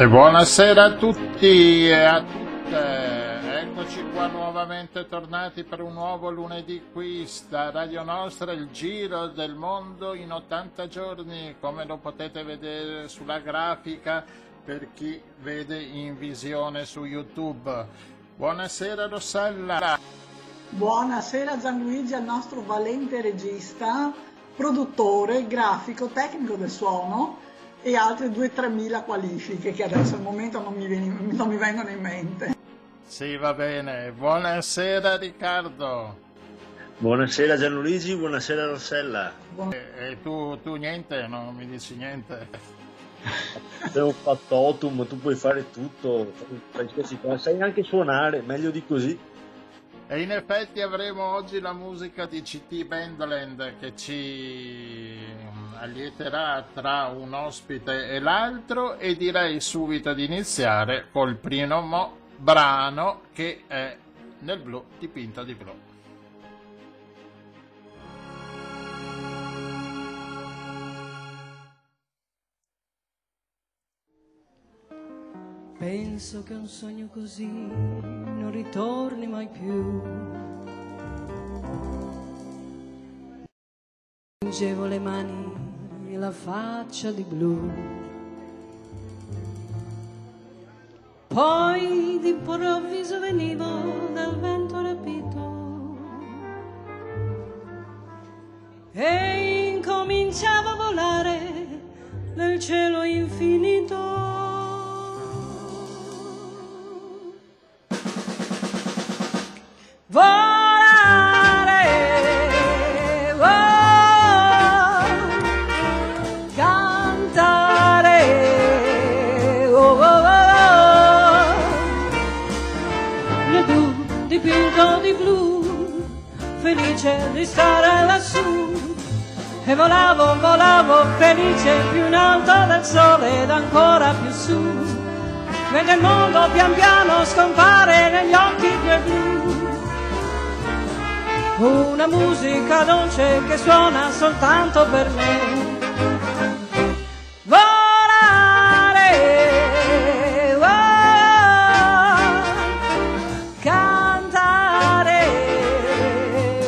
E buonasera a tutti e a tutte, eccoci qua nuovamente tornati per un nuovo lunedì qui sta Radio Nostra, il giro del mondo in 80 giorni, come lo potete vedere sulla grafica per chi vede in visione su YouTube. Buonasera Rossella. Buonasera Gianluigi al nostro valente regista, produttore, grafico, tecnico del suono e altre 2-3 mila qualifiche che adesso al momento non mi, viene- non mi vengono in mente. Sì, va bene. Buonasera Riccardo. Buonasera Gianluigi, buonasera Rossella. Buon- E, e tu, tu niente, non mi dici niente. Abbiamo fatto Autumn, tu puoi fare tutto, qualsiasi cosa, sai anche suonare, meglio di così. E in effetti avremo oggi la musica di CT Bandland che ci allieterà tra un ospite e l'altro e direi subito di iniziare col primo mo- brano che è nel blu dipinto di blu. Penso che un sogno così non ritorni mai più. Tingevo le mani e la faccia di blu. Poi d'improvviso venivo dal vento rapito e incominciavo a volare nel cielo infinito. Volare, oh, cantare, oh, oh, oh, nel blu dipinto di blu, felice di stare lassù. E volavo, volavo felice più in alto del sole ed ancora più su. Mentre il mondo pian piano scompare negli occhi tuoi blu. Una musica dolce che suona soltanto per me. Volare, oh, cantare,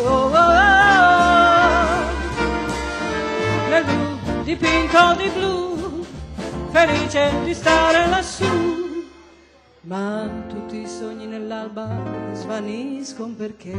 oh, oh, oh, blu dipinto di blu, felice di stare lassù. Ma tutti i sogni nell'alba svaniscono perché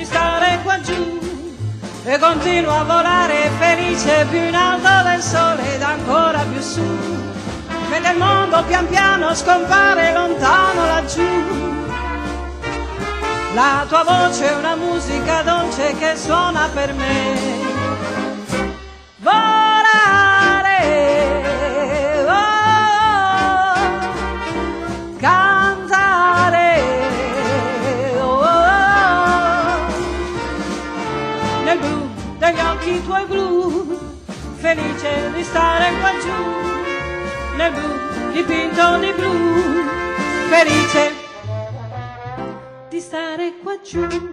Di stare qua giù e continuo a volare felice più in alto del sole ed ancora più su, mentre il mondo pian piano scompare lontano laggiù. La tua voce è una musica dolce che suona per me. Occhi tuoi blu, felice di stare qua giù, nel blu dipinto di blu, felice di stare qua giù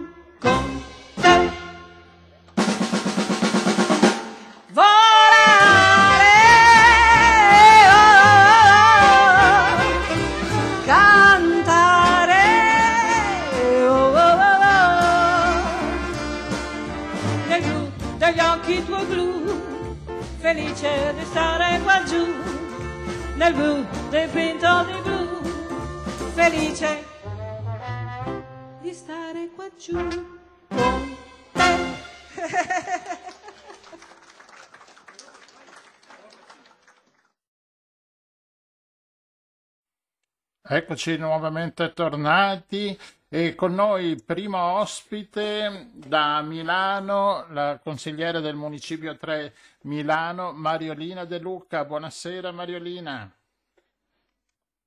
Eccoci nuovamente tornati e con noi primo ospite da Milano, la consigliere del Municipio 3 Milano, Mariolina De Luca. Buonasera Mariolina.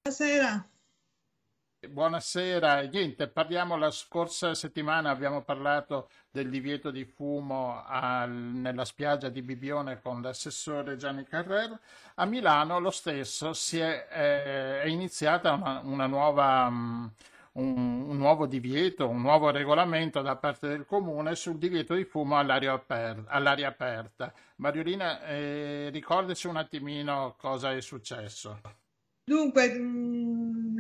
Buonasera. Buonasera, niente, parliamo la scorsa settimana, abbiamo parlato del divieto di fumo al, nella spiaggia di Bibione con l'assessore Gianni Carrer. A Milano lo stesso è, è, è iniziata una, una nuova, um, un, un, nuovo divieto, un nuovo regolamento da parte del comune sul divieto di fumo all'aria, aper, all'aria aperta. Mariolina, eh, ricordaci un attimino cosa è successo. Dunque,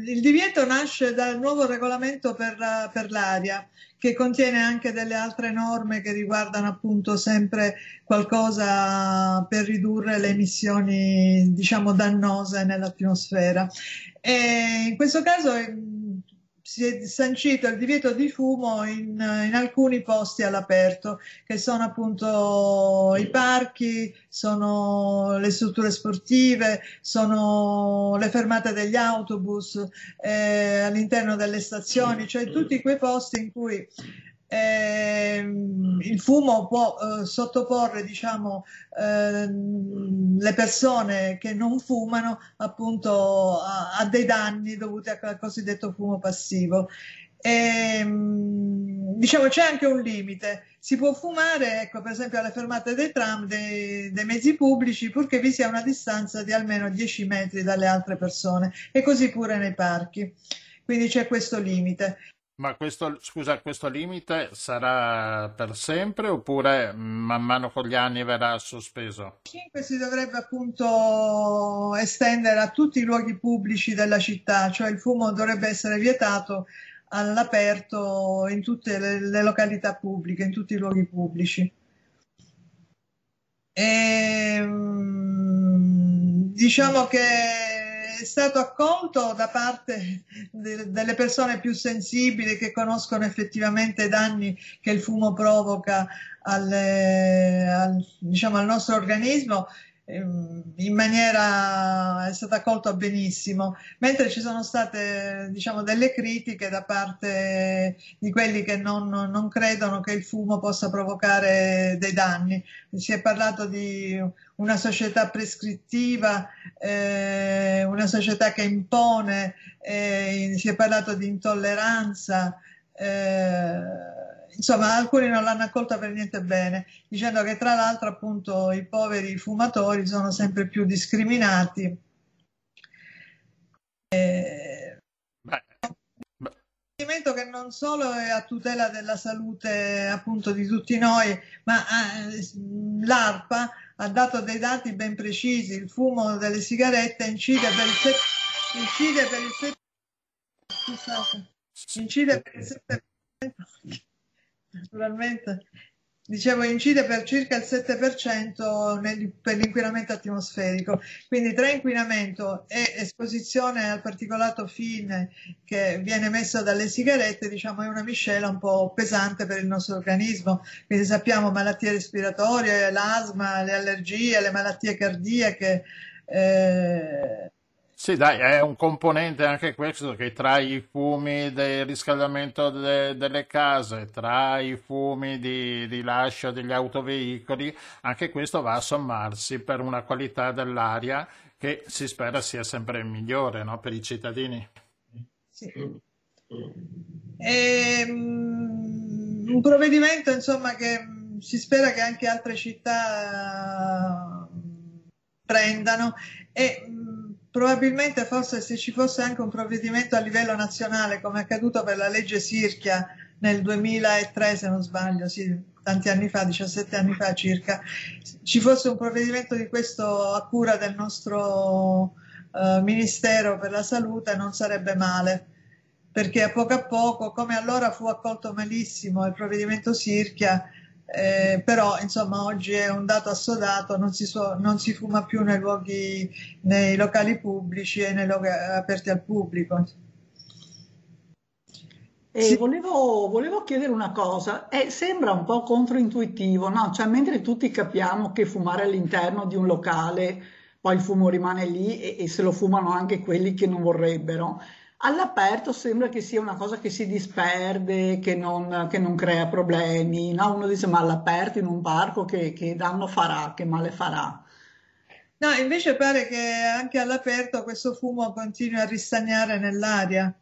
il divieto nasce dal nuovo regolamento per, per, l'aria, che contiene anche delle altre norme che riguardano appunto sempre qualcosa per ridurre le emissioni, diciamo, dannose nell'atmosfera. E in questo caso si è sancito il divieto di fumo in, in, alcuni posti all'aperto, che sono appunto i parchi, sono le strutture sportive, sono le fermate degli autobus eh, all'interno delle stazioni, cioè tutti quei posti in cui il fumo può eh, sottoporre diciamo, eh, le persone che non fumano appunto a, a, dei danni dovuti al cosiddetto fumo passivo. E, ehm, diciamo c'è anche un limite, si può fumare ecco, per esempio alle fermate dei tram, dei, dei mezzi pubblici, purché vi sia una distanza di almeno 10 metri dalle altre persone e così pure nei parchi. Quindi c'è questo limite. Ma questo, scusa, questo limite sarà per sempre oppure man mano con gli anni verrà sospeso? 5 si dovrebbe appunto estendere a tutti i luoghi pubblici della città, cioè il fumo dovrebbe essere vietato all'aperto in tutte le, le località pubbliche, in tutti i luoghi pubblici. E, ehm, diciamo che è stato accolto da parte de, delle persone più sensibili che conoscono effettivamente i danni che il fumo provoca alle, al, diciamo, al nostro organismo in maniera è stato accolto benissimo, mentre ci sono state diciamo, delle critiche da parte di quelli che non, non, credono che il fumo possa provocare dei danni. Si è parlato di una società prescrittiva, eh, una società che impone, eh, si è parlato di intolleranza. Eh, insomma, alcuni non l'hanno accolta per niente bene, dicendo che tra l'altro appunto i poveri fumatori sono sempre più discriminati. Eh, che non solo è a tutela della salute appunto di tutti noi, ma eh, l'ARPA ha dato dei dati ben precisi, il fumo delle sigarette incide per il 7 incide per il 7 scusate, incide per il 7 naturalmente. Dicevo, incide per circa il 7% nel, per l'inquinamento atmosferico. Quindi tra inquinamento e esposizione al particolato fine che viene messo dalle sigarette, diciamo, è una miscela un po' pesante per il nostro organismo. Quindi sappiamo malattie respiratorie, l'asma, le allergie, le malattie cardiache. Eh, sì, dai, è un componente anche questo che tra i fumi del riscaldamento de- delle case, tra i fumi di rilascio degli autoveicoli, anche questo va a sommarsi per una qualità dell'aria che si spera sia sempre migliore no, per i cittadini. Sì. E, um, un provvedimento insomma che si spera che anche altre città prendano e probabilmente forse se ci fosse anche un provvedimento a livello nazionale come è accaduto per la legge Sirchia nel 2003 se non sbaglio, sì, tanti anni fa, 17 anni fa circa, ci fosse un provvedimento di questo a cura del nostro uh, Ministero per la Salute non sarebbe male. Perché a poco a poco, come allora fu accolto malissimo il provvedimento Sirchia, Eh, però insomma oggi è un dato assodato, non si, so, non si fuma più nei luoghi, nei locali pubblici e nei luoghi aperti al pubblico. E sì. volevo, volevo, chiedere una cosa, eh, sembra un po' controintuitivo, no? Cioè, mentre tutti capiamo che fumare all'interno di un locale, poi il fumo rimane lì e, e se lo fumano anche quelli che non vorrebbero, all'aperto sembra che sia una cosa che si disperde, che non, che non crea problemi, no? Uno dice ma all'aperto in un parco che, che danno farà, che male farà. No, invece pare che anche all'aperto questo fumo continui a ristagnare nell'aria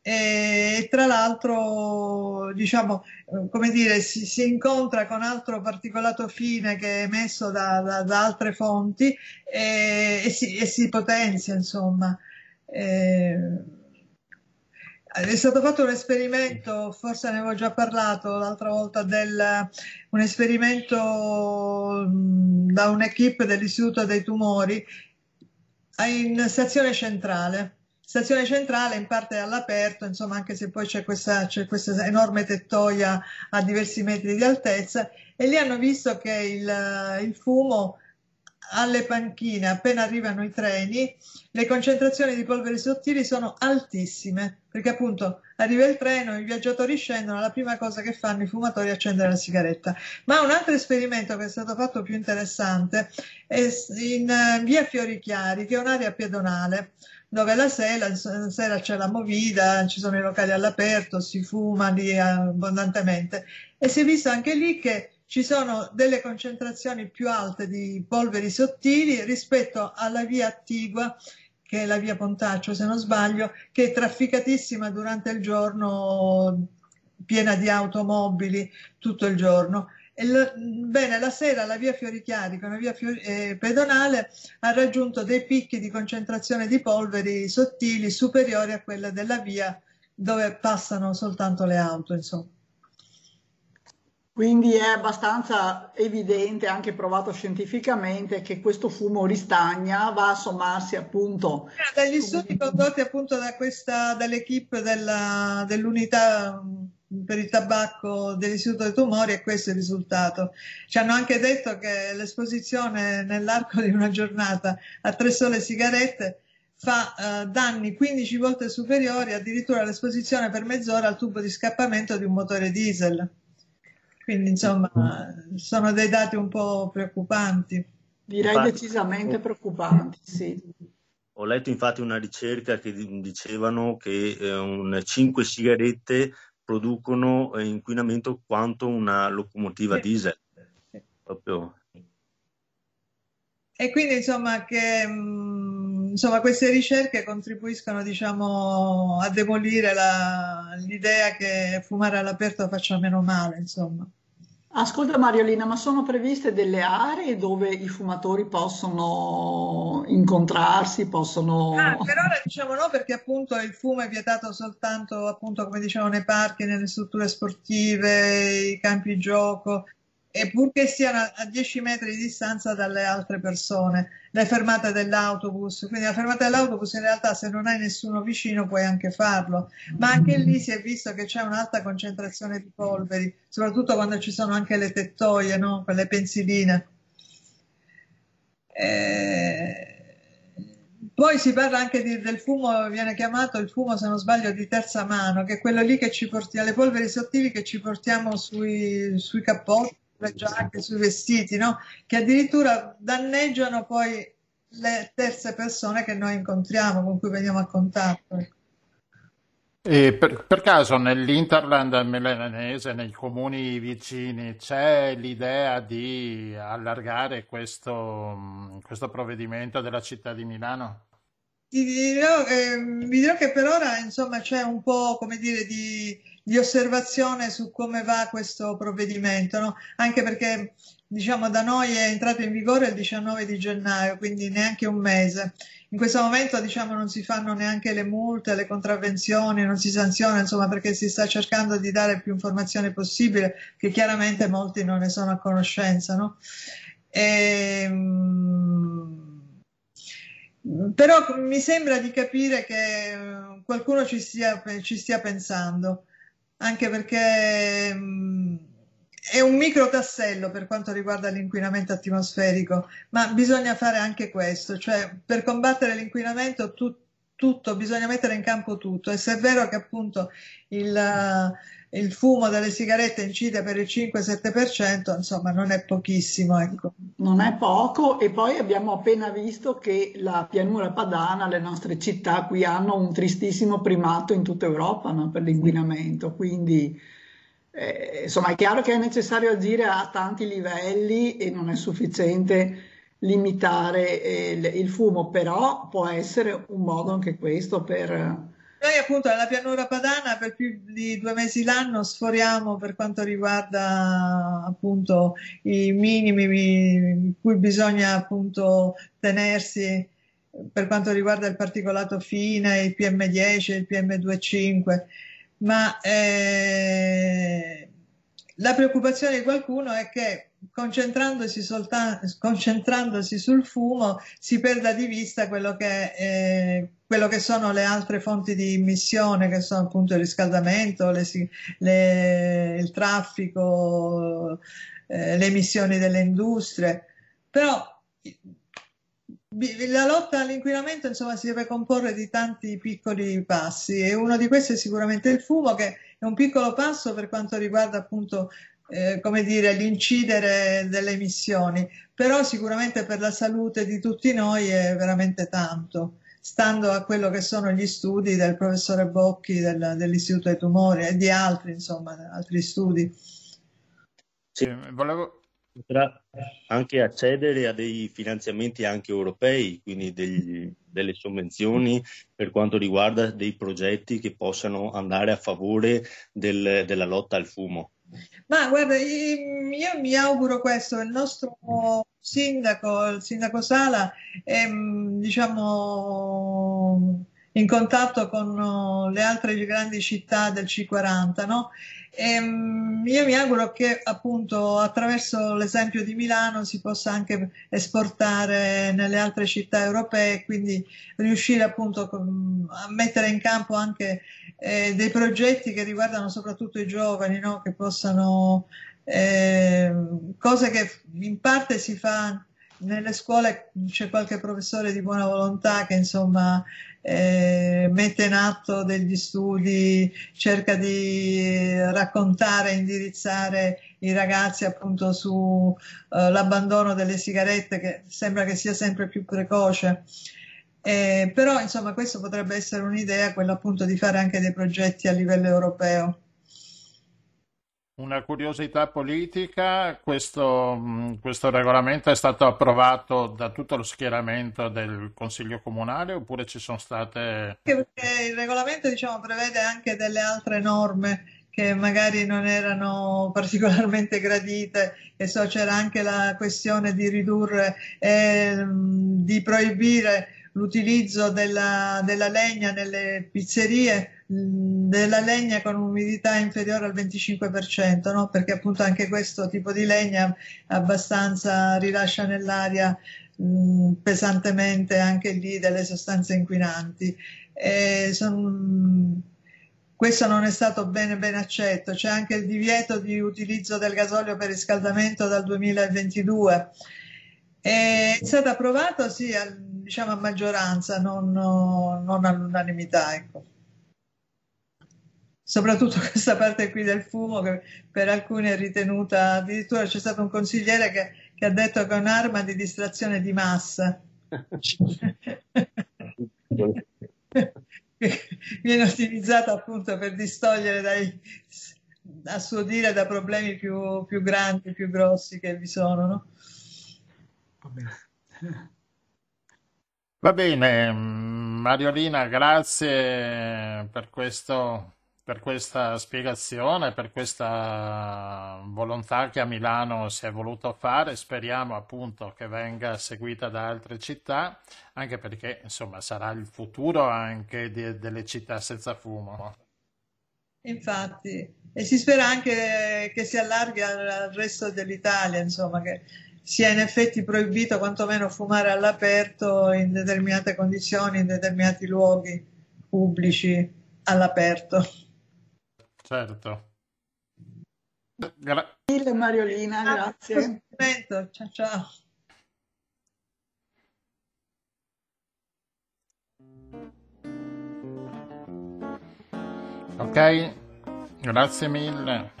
e tra l'altro diciamo come dire si, si, incontra con altro particolato fine che è emesso da, da, da altre fonti e, e, si, e, si, potenzia insomma e, è stato fatto un esperimento, forse ne avevo già parlato l'altra volta, del, un esperimento da un'equipe dell'Istituto dei Tumori in stazione centrale. Stazione centrale in parte all'aperto, insomma, anche se poi c'è questa, c'è questa, enorme tettoia a diversi metri di altezza, e lì hanno visto che il, il fumo alle panchine, appena arrivano i treni, le concentrazioni di polveri sottili sono altissime, perché appunto arriva il treno, i viaggiatori scendono, la prima cosa che fanno i fumatori è accendere la sigaretta. Ma un altro esperimento che è stato fatto più interessante è in via Fiori Chiari, che è un'area pedonale dove la sera, la sera c'è la movida, ci sono i locali all'aperto, si fuma lì abbondantemente e si è visto anche lì che ci sono delle concentrazioni più alte di polveri sottili rispetto alla via attigua che è la via Pontaccio se non sbaglio, che è trafficatissima durante il giorno, piena di automobili tutto il giorno bene, la sera la via Fiorichiari, che è una via fiori, eh, pedonale, ha raggiunto dei picchi di concentrazione di polveri sottili superiori a quella della via dove passano soltanto le auto, insomma. Quindi è abbastanza evidente, anche provato scientificamente, che questo fumo ristagna, va a sommarsi appunto. Dagli studi condotti appunto da questa, dall'equipe dell'unità per il tabacco dell'Istituto dei Tumori e questo è il risultato. Ci hanno anche detto che l'esposizione nell'arco di una giornata a tre sole sigarette fa eh, danni 15 volte superiori addirittura all'esposizione per mezz'ora al tubo di scappamento di un motore diesel. Quindi insomma sono dei dati un po' preoccupanti. Direi infatti, decisamente preoccupanti, sì. Ho letto infatti una ricerca che dicevano che eh, un 5 sigarette producono eh, inquinamento quanto una locomotiva sì. diesel. Proprio. E quindi insomma che mm, insomma, queste ricerche contribuiscono diciamo, a demolire la, l'idea che fumare all'aperto faccia meno male. Insomma. Ascolta Mariolina, ma sono previste delle aree dove i fumatori possono incontrarsi, possono... Ah, per ora diciamo no, perché appunto il fumo è vietato soltanto, appunto, come dicevano, nei parchi, nelle strutture sportive, i campi gioco, e purché siano a 10 metri di distanza dalle altre persone, le fermate dell'autobus. Quindi la fermata dell'autobus in realtà se non hai nessuno vicino puoi anche farlo, ma anche lì si è visto che c'è un'alta concentrazione di polveri, soprattutto quando ci sono anche le tettoie, no? quelle pensiline. Eh... Poi si parla anche di, del fumo, viene chiamato il fumo, se non sbaglio, di terza mano, che è quello lì che ci portiamo, le polveri sottili che ci portiamo sui, sui cappotti sulle giacche, sui vestiti, no? che addirittura danneggiano poi le terze persone che noi incontriamo, con cui veniamo a contatto. E per, per, caso nell'Interland milanese, nei comuni vicini, c'è l'idea di allargare questo, questo provvedimento della città di Milano? Ti dirò, eh, vi dirò che per ora insomma, c'è un po' come dire di di osservazione su come va questo provvedimento, no? anche perché diciamo da noi è entrato in vigore il 19 di gennaio, quindi neanche un mese. In questo momento diciamo non si fanno neanche le multe, le contravvenzioni, non si sanziona, insomma, perché si sta cercando di dare più informazione possibile, che chiaramente molti non ne sono a conoscenza, no? E, ehm, però mi sembra di capire che qualcuno ci stia, ci stia pensando anche perché mh, è un micro tassello per quanto riguarda l'inquinamento atmosferico, ma bisogna fare anche questo, cioè per combattere l'inquinamento tu, tutto, bisogna mettere in campo tutto. E se è vero che appunto il, il fumo delle sigarette incide per il 5-7%, insomma non è pochissimo. Ecco. Non è poco e poi abbiamo appena visto che la pianura padana, le nostre città qui hanno un tristissimo primato in tutta Europa no, per l'inquinamento, quindi eh, insomma è chiaro che è necessario agire a tanti livelli e non è sufficiente limitare eh, il, il, fumo, però può essere un modo anche questo per... Noi appunto nella pianura padana per più di due mesi l'anno sforiamo per quanto riguarda appunto i minimi in cui bisogna appunto tenersi per quanto riguarda il particolato fine, il PM10, il PM2,5 ma eh, la preoccupazione di qualcuno è che concentrandosi, soltanto, concentrandosi sul fumo si perda di vista quello che, eh, quello che, sono le altre fonti di emissione, che sono appunto il riscaldamento, le, le, il traffico, eh, le emissioni delle industrie. Però la lotta all'inquinamento insomma si deve comporre di tanti piccoli passi e uno di questi è sicuramente il fumo che è un piccolo passo per quanto riguarda appunto eh, come dire l'incidere delle emissioni però sicuramente per la salute di tutti noi è veramente tanto stando a quello che sono gli studi del professore Bocchi del, dell'Istituto dei Tumori e di altri insomma altri studi sì, volevo anche accedere a dei finanziamenti anche europei, quindi degli, delle sovvenzioni per quanto riguarda dei progetti che possano andare a favore del, della lotta al fumo. Ma guarda, io mi auguro questo, il nostro sindaco, il sindaco Sala, è diciamo in contatto con le altre grandi città del C40, no? E, ehm, io mi auguro che appunto attraverso l'esempio di Milano si possa anche esportare nelle altre città europee, quindi riuscire appunto a mettere in campo anche eh, dei progetti che riguardano soprattutto i giovani, no? che possano, eh, cose che in parte si fa nelle scuole c'è qualche professore di buona volontà che insomma eh, mette in atto degli studi, cerca di raccontare, indirizzare i ragazzi appunto sull'abbandono eh, delle sigarette che sembra che sia sempre più precoce. Eh, però insomma questo potrebbe essere un'idea, quella appunto di fare anche dei progetti a livello europeo. Una curiosità politica, questo, questo, regolamento è stato approvato da tutto lo schieramento del Consiglio Comunale oppure ci sono state... Perché il regolamento diciamo, prevede anche delle altre norme che magari non erano particolarmente gradite e so c'era anche la questione di ridurre eh, di proibire l'utilizzo della, della legna nelle pizzerie della legna con umidità inferiore al 25%, no? perché appunto anche questo tipo di legna abbastanza rilascia nell'aria mh, pesantemente anche lì delle sostanze inquinanti. Son, questo non è stato bene, ben accetto, c'è anche il divieto di utilizzo del gasolio per riscaldamento dal 2022. È stato approvato sì, diciamo a maggioranza, non, non all'unanimità. Ecco soprattutto questa parte qui del fumo che per alcuni è ritenuta, addirittura c'è stato un consigliere che, che ha detto che è un'arma di distrazione di massa. viene utilizzata appunto per distogliere dai, a suo dire da problemi più, più grandi, più grossi che vi sono. No? Va bene, Mariolina, grazie per questo per questa spiegazione, per questa volontà che a Milano si è voluto fare. Speriamo appunto che venga seguita da altre città, anche perché insomma sarà il futuro anche di, delle città senza fumo. Infatti, e si spera anche che si allarghi al resto dell'Italia, insomma, che sia in effetti proibito quantomeno fumare all'aperto in determinate condizioni, in determinati luoghi pubblici all'aperto. Certo. Gra- mille Mariolina, grazie. Ciao ciao. Ok, grazie mille.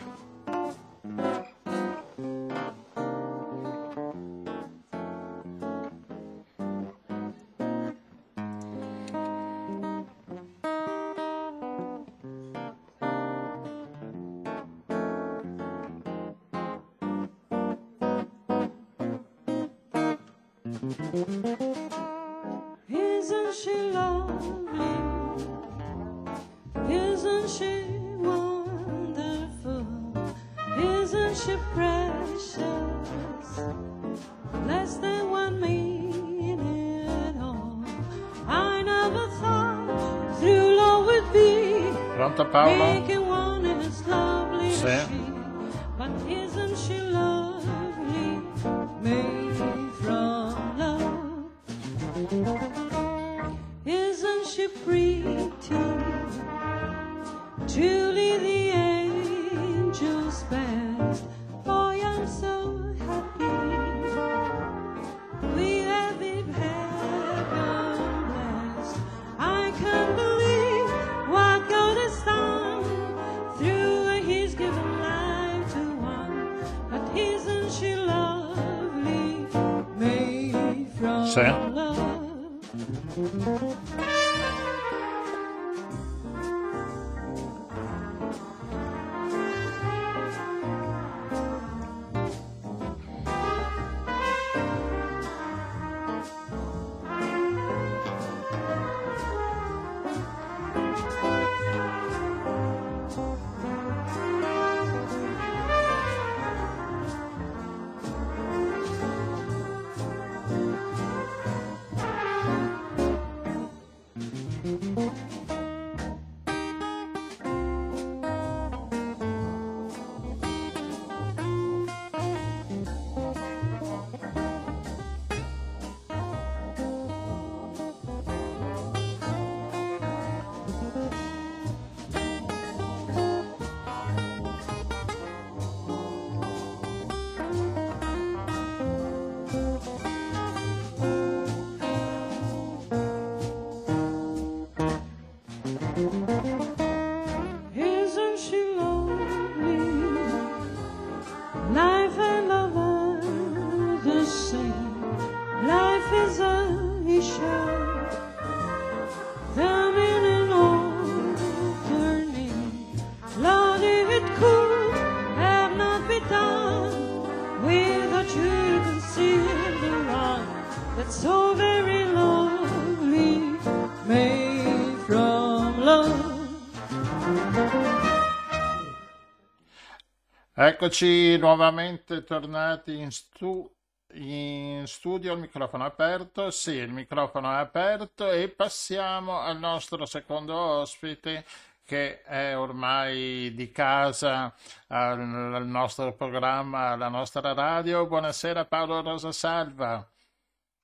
Eccoci nuovamente tornati in, stu- in studio, il microfono è aperto, sì, il microfono è aperto e passiamo al nostro secondo ospite che è ormai di casa al, al nostro programma, alla nostra radio. Buonasera Paolo Rosa Salva.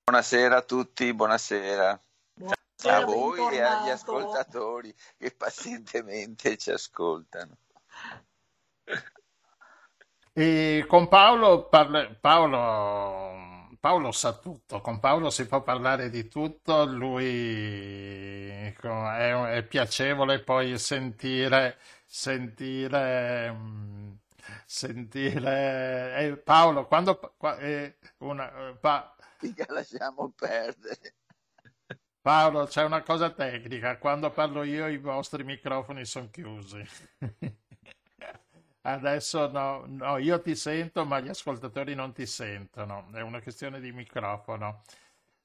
Buonasera a tutti, buonasera a Buonasera, voi e agli ascoltatori che pazientemente ci ascoltano. E con Paolo, parle- Paolo, Paolo sa tutto, con Paolo si può parlare di tutto, lui è, è piacevole poi sentire, sentire, mm, sentire, eh, Paolo, quando, qua- eh, una, eh, pa- lasciamo perdere. Paolo, c'è una cosa tecnica, quando parlo io i vostri microfoni sono chiusi. Adesso no, no, io ti sento, ma gli ascoltatori non ti sentono, è una questione di microfono.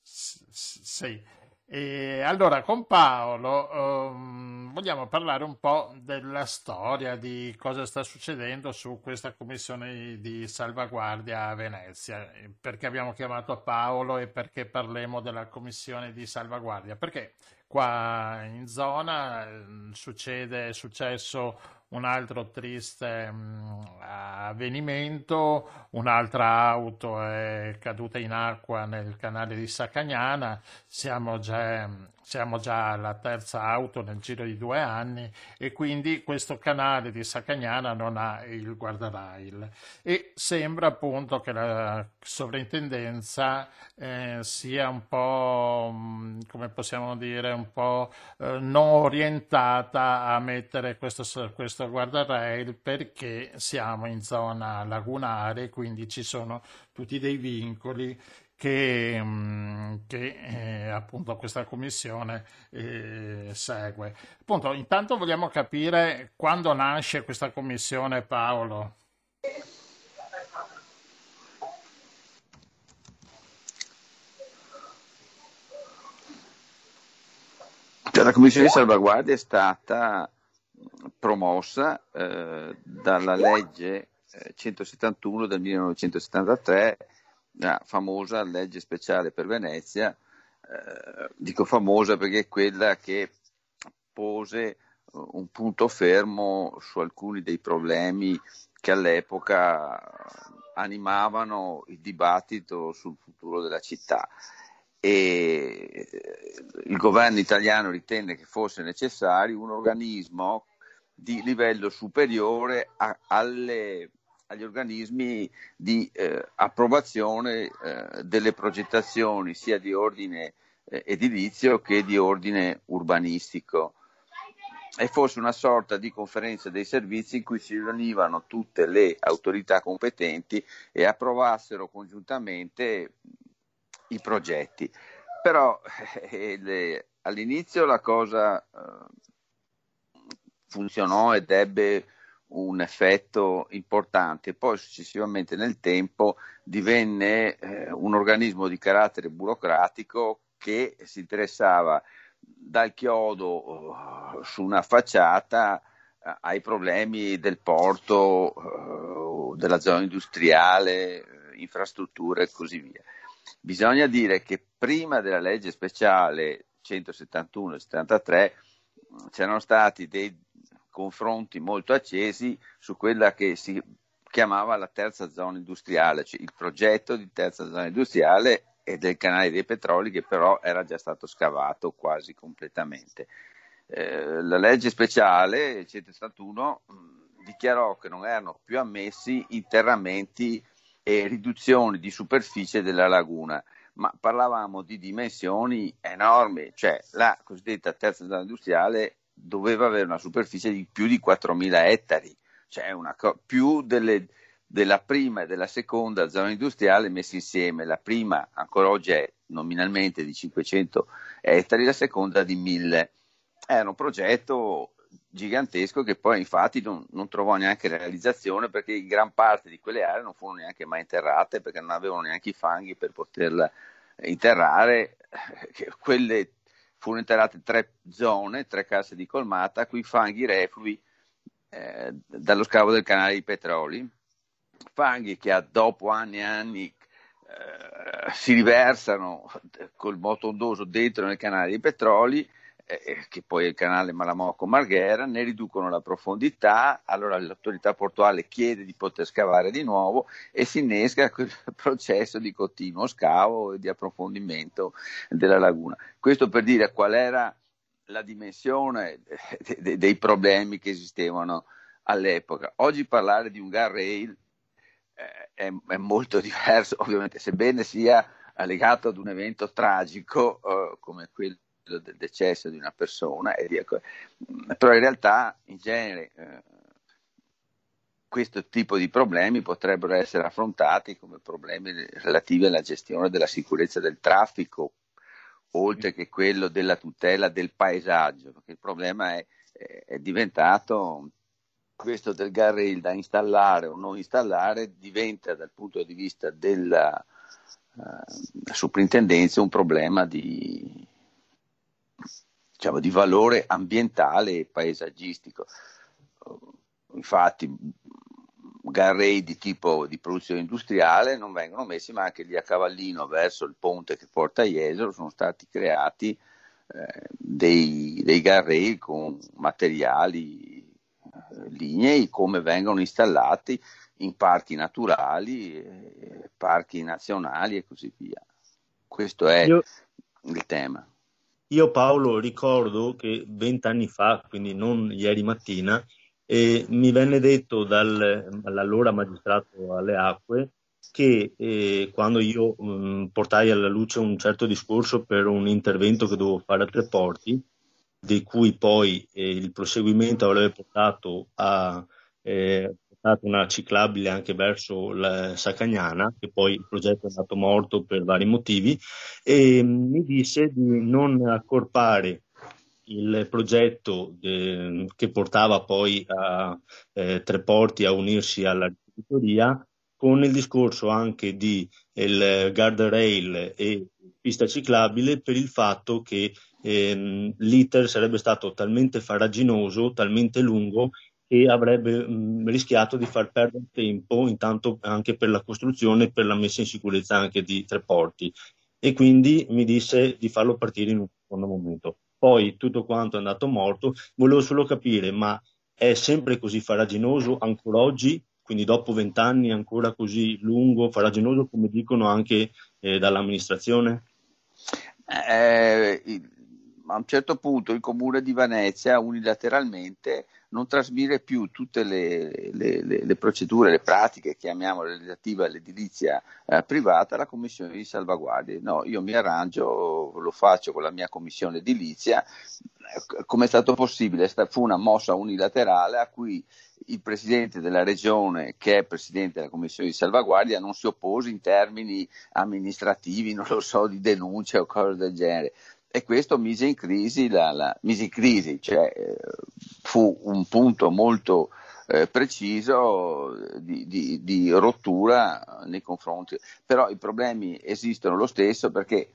Sì. E allora con Paolo ehm, vogliamo parlare un po' della storia, di cosa sta succedendo su questa commissione di salvaguardia a Venezia. Perché abbiamo chiamato Paolo e perché parliamo della commissione di salvaguardia? Perché qua in zona eh, succede, è successo un altro triste mm, avvenimento, un'altra auto è caduta in acqua nel canale di Saccagnana, siamo già, siamo già alla terza auto nel giro di due anni e quindi questo canale di Sacagnana non ha il guardarail. E sembra appunto che la sovrintendenza eh, sia un po', mm, come possiamo dire, un po' eh, non orientata a mettere questo, questo guardrail perché siamo in zona lagunare, quindi ci sono tutti dei vincoli che, mm, che eh, appunto questa commissione eh, segue. Appunto, intanto vogliamo capire quando nasce questa commissione, Paolo. Cioè, la commissione di salvaguardia è stata promossa eh, dalla legge 171 eh, del 1973 la famosa legge speciale per Venezia, eh, dico famosa perché è quella che pose eh, un punto fermo su alcuni dei problemi che all'epoca animavano il dibattito sul futuro della città e eh, il governo italiano ritenne che fosse necessario un organismo di livello superiore a, alle agli organismi di eh, approvazione eh, delle progettazioni sia di ordine eh, edilizio che di ordine urbanistico. E fosse una sorta di conferenza dei servizi in cui si riunivano tutte le autorità competenti e approvassero congiuntamente i progetti. Però eh, le, all'inizio la cosa eh, funzionò ed ebbe un effetto importante, poi successivamente nel tempo divenne eh, un organismo di carattere burocratico che si interessava dal chiodo uh, su una facciata uh, ai problemi del porto, uh, della zona industriale, infrastrutture e così via. Bisogna dire che prima della legge speciale 171 e 73 c'erano stati dei confronti molto accesi su quella che si chiamava la terza zona industriale, cioè il progetto di terza zona industriale e del canale dei petroli che però era già stato scavato quasi completamente. Eh, la legge speciale 171 mh, dichiarò che non erano più ammessi interramenti e riduzioni di superficie della laguna, ma parlavamo di dimensioni enormi, cioè la cosiddetta terza zona industriale doveva avere una superficie di più di 4.000 ettari, cioè co- più delle, della prima e della seconda zona industriale messe insieme. La prima ancora oggi è nominalmente di 500 ettari, la seconda di 1.000. Era un progetto gigantesco che poi infatti non, non, trovò neanche realizzazione perché gran parte di quelle aree non furono neanche mai interrate perché non avevano neanche i fanghi per poterla interrare. Quelle furono interrate tre zone, tre casse di colmata, cui fanghi reflui eh, dallo scavo del canale di petroli, fanghi che dopo anni e anni eh, si riversano col moto ondoso dentro nel canale di petroli eh, che poi è il canale Malamocco-Marghera, ne riducono la profondità, allora l'autorità portuale chiede di poter scavare di nuovo e si innesca quel processo di continuo scavo e di approfondimento della laguna. Questo per dire qual era la dimensione dei problemi che esistevano all'epoca. Oggi parlare di un guardrail eh, è, è molto diverso, ovviamente, sebbene sia legato ad un evento tragico eh, come quello del decesso di una persona, ecco, però in realtà in genere eh, questo tipo di problemi potrebbero essere affrontati come problemi relativi alla gestione della sicurezza del traffico, oltre che quello della tutela del paesaggio, perché il problema è, è diventato questo del guardrail da installare o non installare diventa dal punto di vista della uh, soprintendenza un problema di, diciamo, di valore ambientale e paesaggistico. Infatti, garrei di tipo di produzione industriale non vengono messi, ma anche lì a cavallino verso il ponte che porta a Jesolo sono stati creati eh, dei, dei garrei con materiali eh, lignei come vengono installati in parchi naturali, eh, parchi nazionali e così via. Questo è Io... il tema. Io Paolo ricordo che vent'anni fa, quindi non ieri mattina, eh, mi venne detto dall'allora magistrato alle acque che eh, quando io mh, mm, portai alla luce un certo discorso per un intervento che dovevo fare a Tre Porti, di cui poi eh, il proseguimento avrebbe portato a eh, una ciclabile anche verso la Sacagnana, che poi il progetto è andato morto per vari motivi, e mi disse di non accorpare il progetto de, che portava poi a eh, Tre Porti a unirsi alla ricevitoria con il discorso anche di il guardrail e pista ciclabile per il fatto che ehm, l'iter sarebbe stato talmente faraginoso, talmente lungo che avrebbe mh, rischiato di far perdere tempo intanto anche per la costruzione e per la messa in sicurezza anche di tre porti e quindi mi disse di farlo partire in un secondo momento. Poi tutto quanto è andato morto, volevo solo capire, ma è sempre così faraginoso ancora oggi quindi dopo vent'anni ancora così lungo, faraginoso, come dicono anche eh, dall'amministrazione? Eh, a un certo punto il comune di Venezia unilateralmente non trasmette più tutte le, le, le, le, procedure, le pratiche, chiamiamole relative all'edilizia eh, privata alla commissione di salvaguardia. No, io mi arrangio, lo faccio con la mia commissione edilizia. Come è stato possibile? Fu una mossa unilaterale a cui il presidente della regione, che è presidente della commissione di salvaguardia, non si oppose in termini amministrativi, non lo so, di denuncia o cose del genere. E questo mise in crisi, la, la, mise in crisi cioè, eh, fu un punto molto eh, preciso di, di, di rottura nei confronti. Però i problemi esistono lo stesso perché,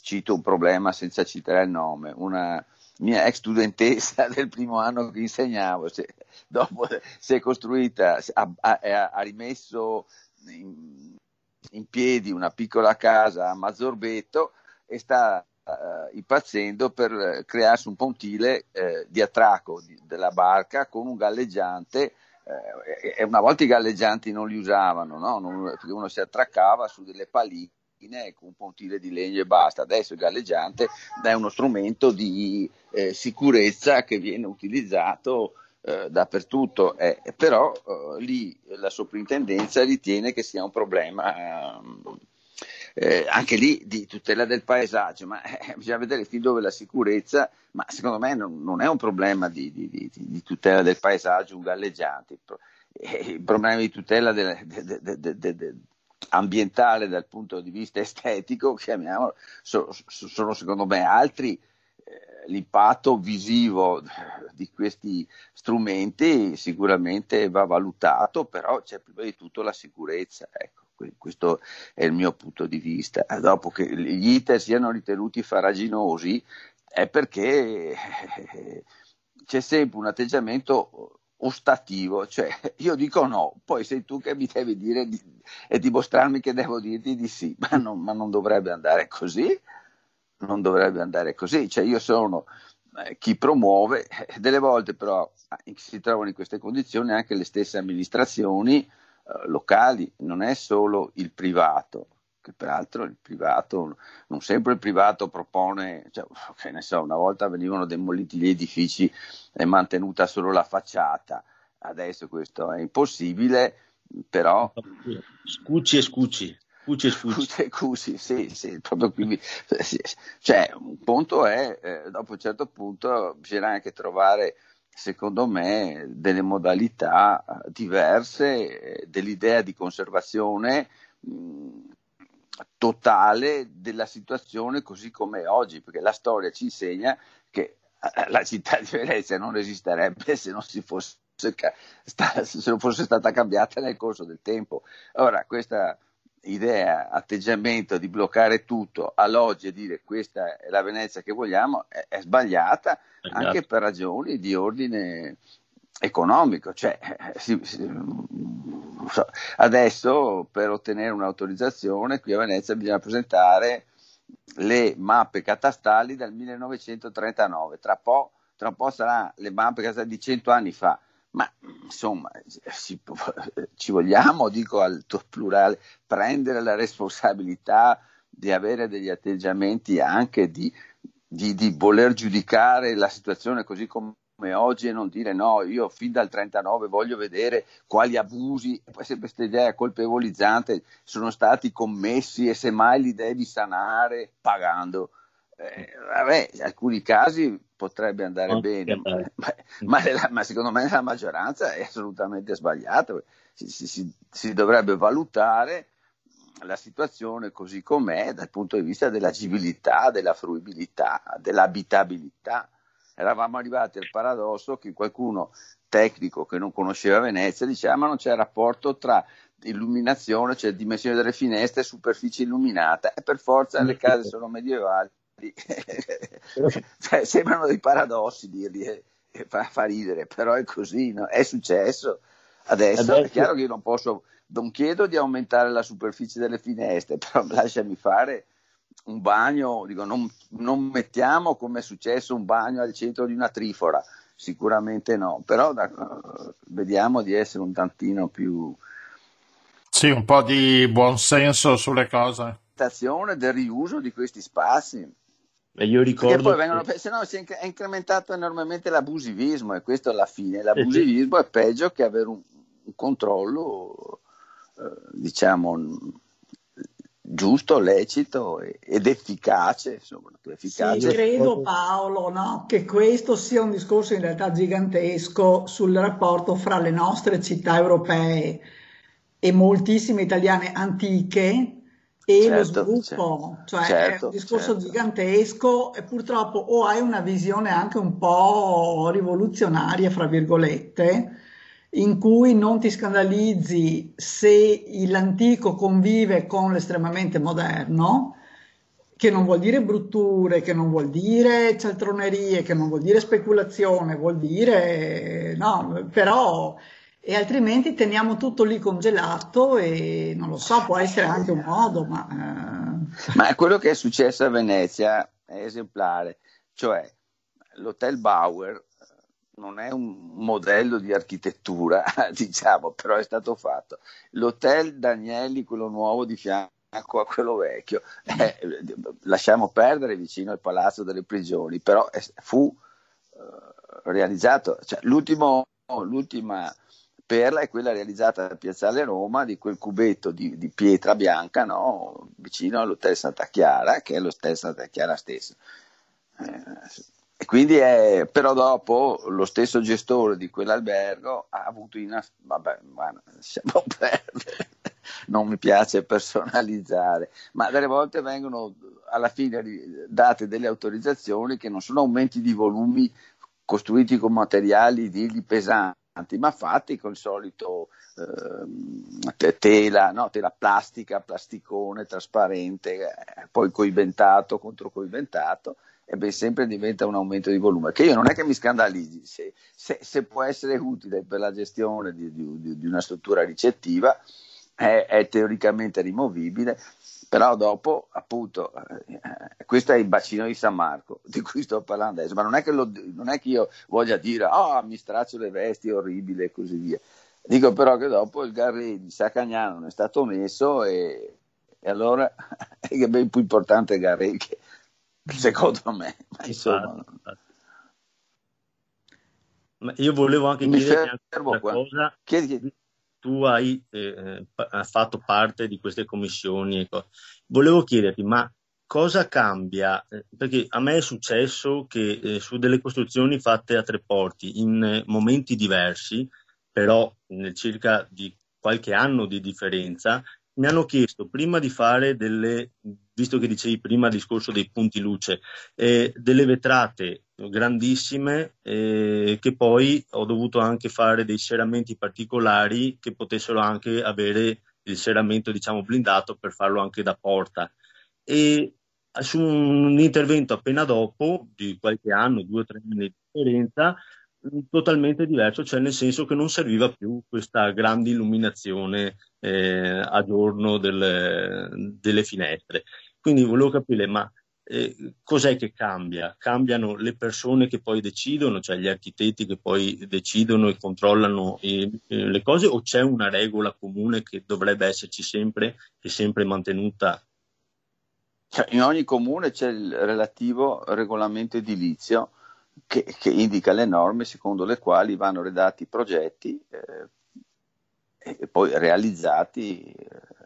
cito un problema senza citare il nome, una mia ex studentessa del primo anno che insegnavo, se, dopo si è costruita, ha, ha, ha rimesso in, in, piedi una piccola casa a Mazzorbetto e sta uh, impazzendo per crearsi un pontile uh, di attracco di, della barca con un galleggiante uh, e una volta i galleggianti non li usavano, no? non, perché uno si attraccava su delle paline con un pontile di legno e basta. Adesso il galleggiante è uno strumento di eh, sicurezza che viene utilizzato eh, dappertutto, eh, però eh, lì la soprintendenza ritiene che sia un problema eh, anche lì di tutela del paesaggio, ma eh, bisogna vedere fin dove la sicurezza, ma secondo me non, non è un problema di, di, di, di, tutela del paesaggio un galleggiante, il problema di tutela del, de, de, de, ambientale dal punto di vista estetico, chiamiamolo, sono, sono secondo me altri l'impatto visivo di questi strumenti sicuramente va valutato, però c'è prima di tutto la sicurezza. Ecco, questo è il mio punto di vista. Dopo che gli ITER siano ritenuti faraginosi è perché c'è sempre un atteggiamento ostativo, cioè io dico no, poi sei tu che mi devi dire di, e dimostrarmi che devo dirti di sì, ma non, ma non dovrebbe andare così non dovrebbe andare così, cioè io sono eh, chi promuove, eh, delle volte però eh, si trovano in queste condizioni anche le stesse amministrazioni eh, locali, non è solo il privato, che peraltro il privato, non sempre il privato propone, cioè, che ne so, una volta venivano demoliti gli edifici e mantenuta solo la facciata, adesso questo è impossibile, però... Scucci e scucci. Cuci e sfuci. Cuci, sì, sì, proprio qui. Cioè, un punto è, eh, dopo un certo punto bisogna anche trovare, secondo me, delle modalità eh, diverse eh, dell'idea di conservazione totale della situazione così come è oggi, perché la storia ci insegna che eh, la città di Venezia non esisterebbe se non si fosse se non fosse stata cambiata nel corso del tempo. Ora, questa idea, atteggiamento di bloccare tutto all'oggi e dire questa è la Venezia che vogliamo è, è sbagliata esatto. anche per ragioni di ordine economico. Cioè, si, si, adesso per ottenere un'autorizzazione qui a Venezia bisogna presentare le mappe catastali del 1939, tra, po', tra un po' saranno le mappe catastali di 100 anni fa ma insomma, ci, ci vogliamo, dico al tuo plurale, prendere la responsabilità di avere degli atteggiamenti anche di di, di voler giudicare la situazione così come oggi e non dire no, io fin dal 39 voglio vedere quali abusi, poi sempre questa idea colpevolizzante sono stati commessi e semmai li devi sanare pagando. Eh, vabbè, in alcuni casi potrebbe andare okay, bene, ma, ma, ma, secondo me la maggioranza è assolutamente sbagliata. Si, si, si, dovrebbe valutare la situazione così com'è dal punto di vista dell'agibilità, della fruibilità, dell'abitabilità. Eravamo arrivati al paradosso che qualcuno tecnico che non conosceva Venezia diceva ma non c'è rapporto tra illuminazione, cioè dimensione delle finestre e superficie illuminata e per forza le case sono medievali cioè, sembrano dei paradossi dirli e, e fa, fa, ridere, però è così, no? è successo. Adesso, Adesso è chiaro che io non posso, non chiedo di aumentare la superficie delle finestre, però lasciami fare un bagno, dico, non, non mettiamo come è successo un bagno al centro di una trifora, sicuramente no, però da, vediamo di essere un tantino più... Sì, un po' di buonsenso sulle cose. Del riuso di questi spazi. E io ricordo. Che poi vengono, che... se no si è incrementato enormemente l'abusivismo e questo alla fine. L'abusivismo è peggio che avere un, un controllo, eh, diciamo, giusto, lecito ed efficace. Insomma, efficace. Sì, credo Paolo no? che questo sia un discorso in realtà gigantesco sul rapporto fra le nostre città europee e moltissime italiane antiche e certo, lo sviluppo, cioè certo, è un discorso certo. gigantesco e purtroppo o hai una visione anche un po' rivoluzionaria, fra virgolette, in cui non ti scandalizzi se l'antico convive con l'estremamente moderno, che non vuol dire brutture, che non vuol dire cialtronerie, che non vuol dire speculazione, vuol dire no, però e altrimenti teniamo tutto lì congelato e non lo so, può essere anche un modo, ma... Eh... Ma quello che è successo a Venezia è esemplare, cioè l'Hotel Bauer non è un modello di architettura, diciamo, però è stato fatto. L'Hotel Danieli, quello nuovo di fianco a quello vecchio, eh, lasciamo perdere vicino al Palazzo delle Prigioni, però fu eh, realizzato, cioè, l'ultima perla è quella realizzata a Piazzale Roma di quel cubetto di, di pietra bianca no? vicino all'Hotel Santa Chiara, che è l'Hotel Santa Chiara stesso. Eh, quindi è, però dopo lo stesso gestore di quell'albergo ha avuto in vabbè, ma lasciamo perdere, non mi piace personalizzare, ma delle volte vengono alla fine date delle autorizzazioni che non sono aumenti di volumi costruiti con materiali digli pesanti ma fatti con il solito eh, tela, no? tela plastica, plasticone, trasparente, eh, poi coibentato contro coibentato, e beh, sempre diventa un aumento di volume, che io non è che mi scandalizzi, se, se, se può essere utile per la gestione di, di, di una struttura ricettiva, è, è teoricamente rimovibile, però dopo appunto eh, questo è il bacino di San Marco di cui sto parlando adesso ma non è che, lo, non è che io voglia dire oh mi straccio le vesti è orribile e così via. Dico però che dopo il Garri di Sacagnano non è stato messo e, e allora è ben più importante il Garri che secondo me ma insomma ma io volevo anche mi chiedere una cosa. Chiedi, chiedi tu hai eh, fatto parte di queste commissioni. Volevo chiederti, ma cosa cambia? Eh, perché a me è successo che eh, su delle costruzioni fatte a tre porti in eh, momenti diversi, però nel circa di qualche anno di differenza, mi hanno chiesto prima di fare delle, visto che dicevi prima il discorso dei punti luce, eh, delle vetrate grandissime eh, che poi ho dovuto anche fare dei serramenti particolari che potessero anche avere il serramento diciamo blindato per farlo anche da porta e su un intervento appena dopo di qualche anno, due o tre anni di differenza totalmente diverso, cioè nel senso che non serviva più questa grande illuminazione eh, a giorno delle, delle, finestre. Quindi volevo capire, ma eh, cos'è che cambia? Cambiano le persone che poi decidono, cioè gli architetti che poi decidono e controllano i, le cose, o c'è una regola comune che dovrebbe esserci sempre e sempre mantenuta cioè, in ogni comune c'è il relativo regolamento edilizio che, che, indica le norme secondo le quali vanno redatti i progetti eh, e poi realizzati eh,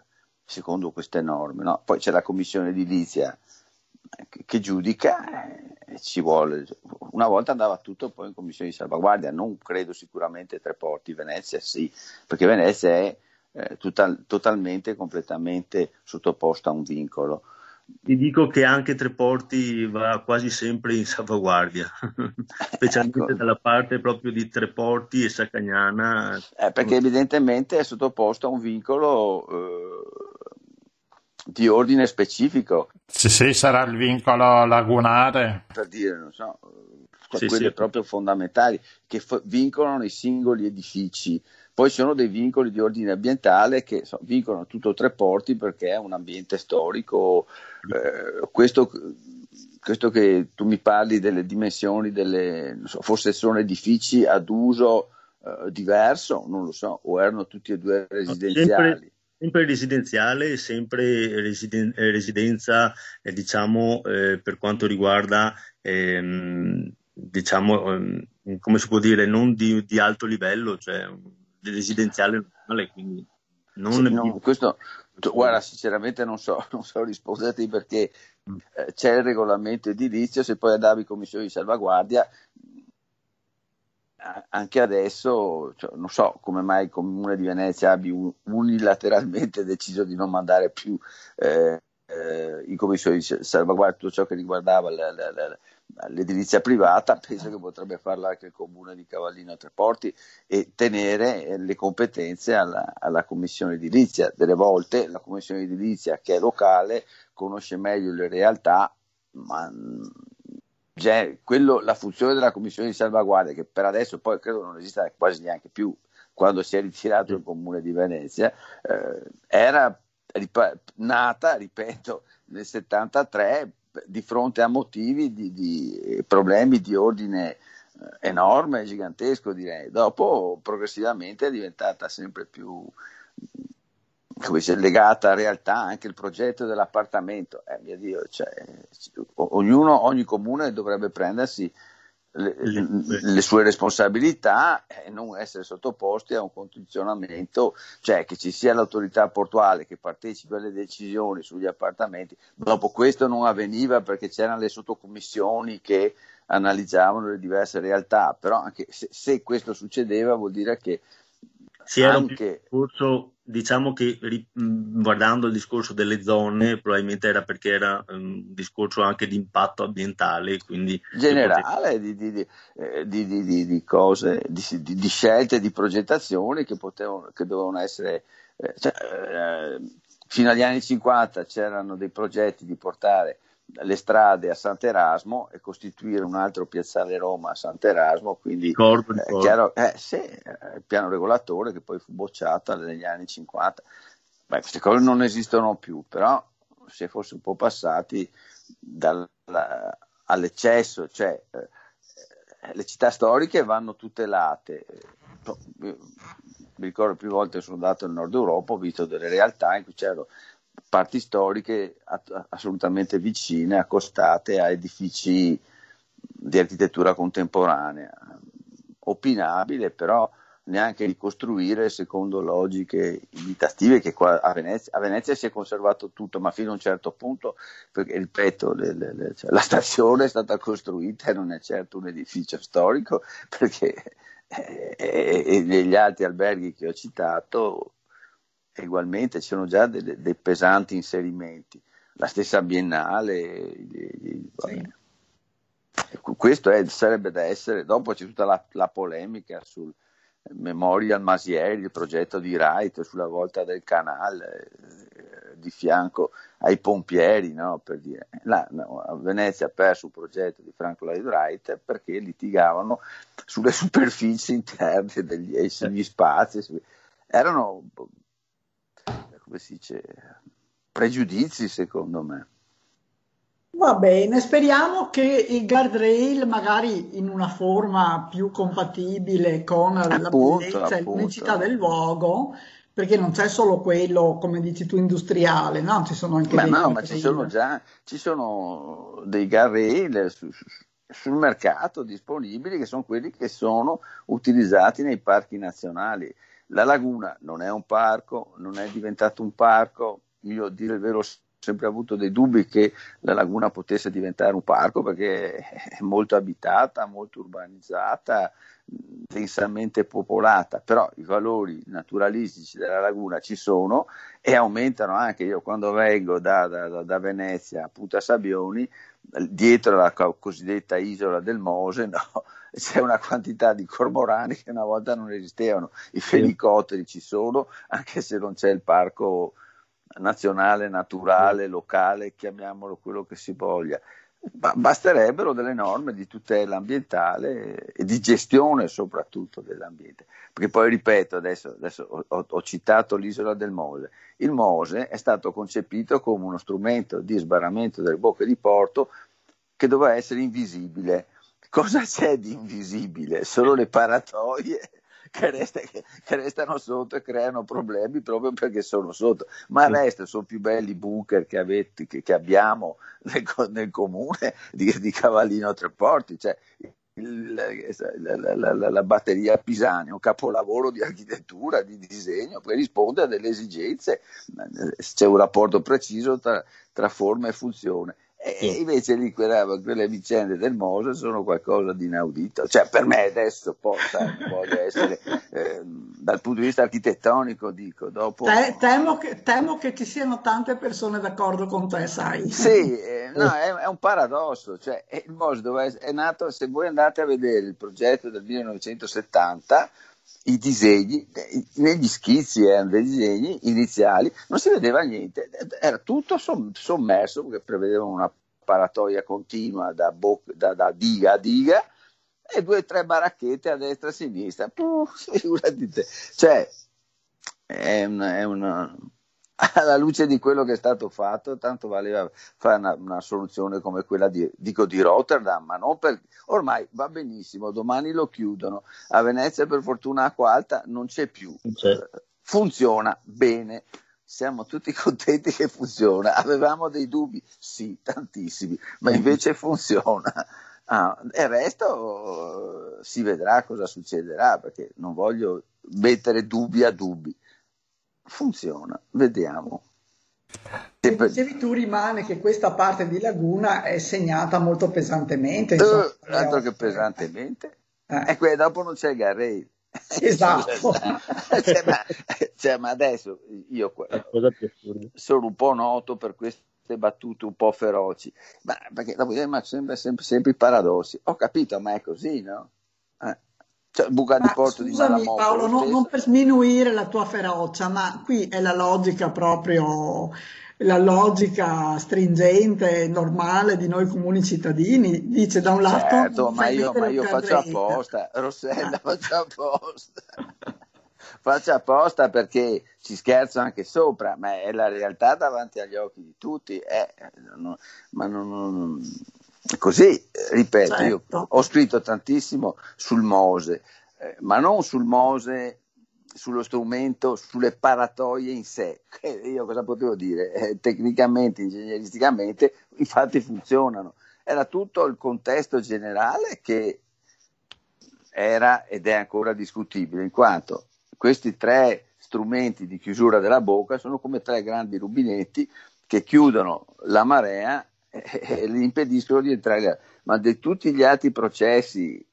secondo queste norme. No? Poi c'è la commissione edilizia che, giudica e ci vuole. Una volta andava tutto poi in commissione di salvaguardia, non credo sicuramente tre porti, Venezia sì, perché Venezia è eh, total, totalmente, completamente sottoposta a un vincolo. Ti dico che anche Treporti va quasi sempre in salvaguardia, specialmente ecco. dalla parte proprio di Treporti e Saccagnana. Eh, perché evidentemente è sottoposto a un vincolo eh, di ordine specifico. Sì, sì, sarà il vincolo lagunare. Per dire, non so, sì, quelli sì. proprio fondamentali che f- vincolano i singoli edifici. Poi ci sono dei vincoli di ordine ambientale che so, vincolano tutto tre porti perché è un ambiente storico. Eh, questo, questo, che tu mi parli delle dimensioni, delle, so, forse sono edifici ad uso eh, diverso, non lo so, o erano tutti e due residenziali. Sempre, residenziale, sempre residen- eh, residenza, eh, diciamo, eh, per quanto riguarda, ehm, diciamo, ehm, come si può dire, non di, di alto livello, cioè residenziale normale, quindi non sì, no, questo, guarda, sinceramente non so, non so risponderti perché mm. eh, c'è il regolamento edilizio, se poi andavi in commissione di salvaguardia, anche adesso, cioè, non so come mai il Comune di Venezia abbia unilateralmente deciso di non mandare più eh, eh, in commissione di salvaguardia tutto ciò che riguardava la, la, la, l'edilizia privata, penso che potrebbe farlo anche il comune di Cavallino a Treporti e tenere eh, le competenze alla, alla, commissione edilizia. Delle volte la commissione edilizia che è locale conosce meglio le realtà, ma già, quello, la funzione della commissione di salvaguardia, che per adesso poi credo non esista quasi neanche più quando si è ritirato il comune di Venezia, eh, era rip- nata, ripeto, nel 73 di fronte a motivi di, di eh, problemi di ordine eh, enorme, gigantesco direi. Dopo progressivamente è diventata sempre più come dice, legata a realtà anche il progetto dell'appartamento. Eh, mio Dio, cioè, ognuno, ogni comune dovrebbe prendersi le, le, sue responsabilità e non essere sottoposti a un condizionamento, cioè che ci sia l'autorità portuale che partecipi alle decisioni sugli appartamenti. Dopo questo non avveniva perché c'erano le sottocommissioni che analizzavano le diverse realtà, però anche se, se questo succedeva vuol dire che si era anche... un discorso, diciamo che guardando il discorso delle zone, probabilmente era perché era un discorso anche di impatto ambientale, quindi generale di, di, eh, di, di, cose, di, scelte, di progettazioni che, potevano, che dovevano essere. Eh, cioè, eh, fino agli anni 50 c'erano dei progetti di portare le strade a Sant'Erasmo e costituire un altro piazzale Roma a Sant'Erasmo, quindi corpo, eh, corpo. Chiaro, eh, sì, il piano regolatore che poi fu bocciato negli anni 50. Beh, queste cose non esistono più, però si è forse un po' passati dal, all'eccesso, cioè eh, le città storiche vanno tutelate. Mi ricordo più volte che sono andato nel nord Europa, ho visto delle realtà in cui c'erano parti storiche assolutamente vicine, accostate a edifici di architettura contemporanea. Opinabile, però neanche ricostruire secondo logiche imitative che qua a Venezia, a Venezia, si è conservato tutto, ma fino a un certo punto, perché ripeto, le, le, le, cioè, la stazione è stata costruita e non è certo un edificio storico, perché eh, e, e negli altri alberghi che ho citato ugualmente c'erano già delle, dei pesanti inserimenti, la stessa biennale. Sì. Questo è, sarebbe da essere, dopo c'è tutta la, la polemica sul Memorial Masieri, il progetto di Wright sulla volta del canale eh, di fianco ai pompieri, no, per dire. Là, no, Venezia ha perso un progetto di Franco Lloyd Wright perché litigavano sulle superfici interne degli sugli spazi, erano come si dice, pregiudizi secondo me. Va bene, speriamo che il guardrail magari in una forma più compatibile con appunto, la bellezza e l'unicità del luogo perché non c'è solo quello, come dici tu, industriale, no? Ci sono anche Ma dei no, ma ci sono già ci sono dei guardrail su- su- sul mercato disponibili che sono quelli che sono utilizzati nei parchi nazionali. La laguna non è un parco, non è diventato un parco. Io, a dire il vero, ho sempre avuto dei dubbi che la laguna potesse diventare un parco perché è molto abitata, molto urbanizzata, densamente popolata, però i valori naturalistici della laguna ci sono e aumentano anche. Io quando vengo da, da, da Venezia a Punta Sabbioni, dietro la cosiddetta isola del Mose, no, c'è una quantità di cormorani che una volta non esistevano, i felicotteri ci sono, anche se non c'è il parco nazionale, naturale, locale, chiamiamolo quello che si voglia. Basterebbero delle norme di tutela ambientale e di gestione soprattutto dell'ambiente, perché poi ripeto, adesso, adesso ho, ho, citato l'isola del Mose, il Mose è stato concepito come uno strumento di sbarramento delle bocche di porto che doveva essere invisibile. Cosa c'è di invisibile? Solo le paratoie che, resta, che, restano sotto e creano problemi proprio perché sono sotto, ma il resto sono più belli bunker che, avete, che, che abbiamo nel, nel comune di, di, Cavallino Treporti, cioè il, la, la, la, la, batteria Pisani, un capolavoro di architettura, di disegno, che risponde a delle esigenze, c'è un rapporto preciso tra, tra forma e funzione. E invece lì quella, quelle vicende del Mose sono qualcosa di inaudito. Cioè, per me adesso voglio essere, eh, dal punto di vista architettonico, dico, dopo... Te, temo, che, temo, che, ci siano tante persone d'accordo con te, sai. Sì, eh, no, è, è, un paradosso. Cioè, il Mose dove è nato, se voi andate a vedere il progetto del 1970, i disegni, negli schizzi erano dei disegni iniziali, non si vedeva niente, era tutto sommerso perché prevedevano una paratoia continua da, bo- da, da diga a diga e due o tre baracchette a destra e a sinistra. Puh, figurati te. Cioè, è una, è una, alla luce di quello che è stato fatto, tanto valeva fare una, una soluzione come quella di, dico, di Rotterdam, ma non per, ormai va benissimo, domani lo chiudono, a Venezia per fortuna acqua alta non c'è più, c'è. funziona bene, siamo tutti contenti che funziona, avevamo dei dubbi, sì, tantissimi, ma invece funziona. Ah, il resto si vedrà cosa succederà, perché non voglio mettere dubbi a dubbi funziona, vediamo. Se dicevi tu rimane che questa parte di laguna è segnata molto pesantemente. Insomma, uh, altro che pesantemente. Eh. E qui dopo non c'è il Garrail. Esatto. cioè, ma, cioè, ma, adesso io sono un po' noto per queste battute un po' feroci, ma perché dopo ma sempre, sempre, sempre i paradossi. Ho capito, ma è così, no? Cioè, buca di porto di Malamocco. Paolo, non, non per sminuire la tua ferocia, ma qui è la logica proprio la logica stringente, normale di noi comuni cittadini. Dice da un lato... Certo, ma io, ma io faccio apposta, Rossella, ah. faccio apposta. faccio apposta perché ci scherzo anche sopra, ma è la realtà davanti agli occhi di tutti. Eh, non, ma non, non Così, ripeto, certo. io ho scritto tantissimo sul Mose, eh, ma non sul Mose, sullo strumento, sulle paratoie in sé. io cosa potevo dire? Eh, tecnicamente, ingegneristicamente, i fatti funzionano. Era tutto il contesto generale che era ed è ancora discutibile, in quanto questi tre strumenti di chiusura della bocca sono come tre grandi rubinetti che chiudono la marea e gli impediscono di entrare, ma di tutti gli altri processi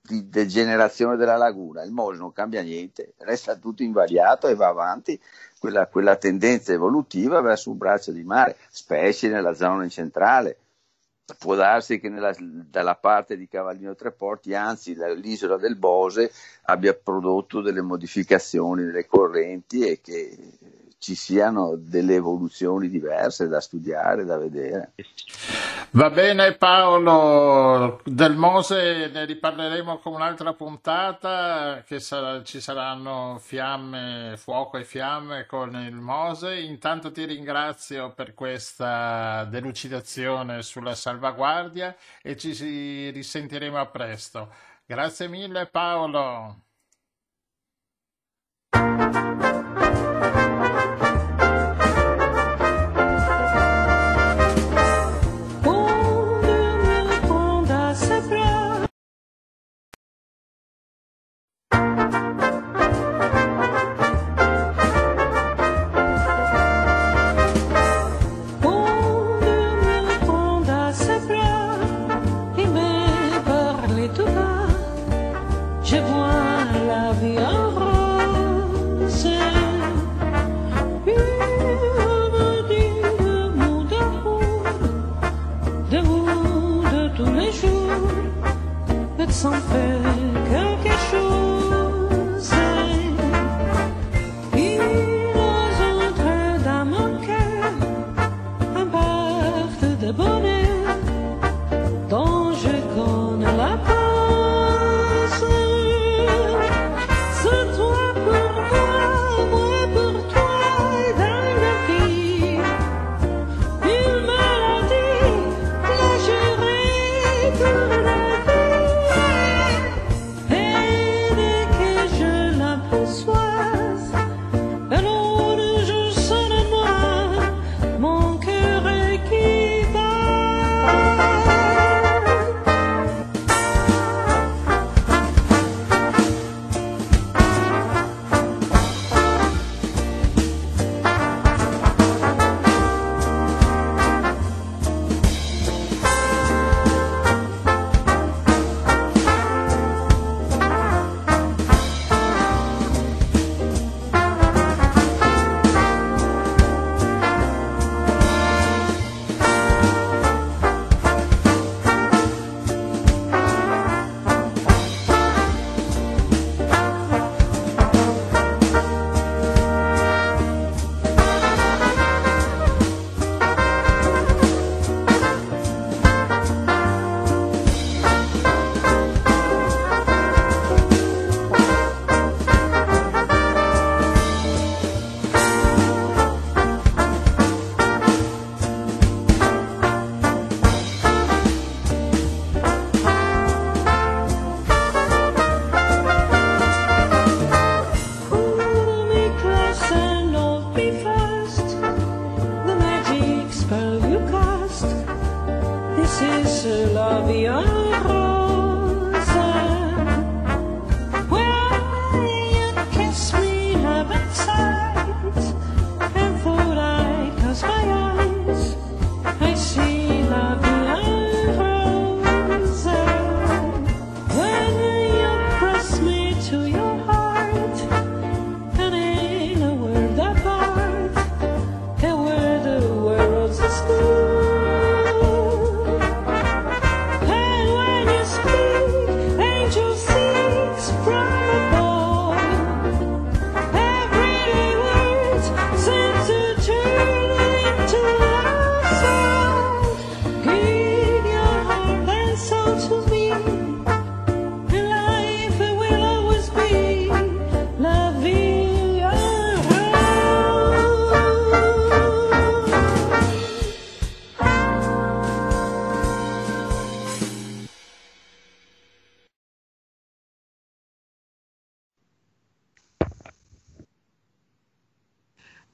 di degenerazione della laguna, il Mose non cambia niente, resta tutto invariato e va avanti quella, quella tendenza evolutiva verso un braccio di mare, specie nella zona centrale. Può darsi che nella, dalla parte di Cavallino Treporti, anzi l'isola del Bose, abbia prodotto delle modificazioni nelle correnti e che ci siano delle evoluzioni diverse da studiare, da vedere. Va bene Paolo, del Mose ne riparleremo con un'altra puntata, che sarà, ci saranno fiamme, fuoco e fiamme con il Mose. Intanto ti ringrazio per questa delucidazione sulla salvaguardia e ci risentiremo a presto. Grazie mille Paolo.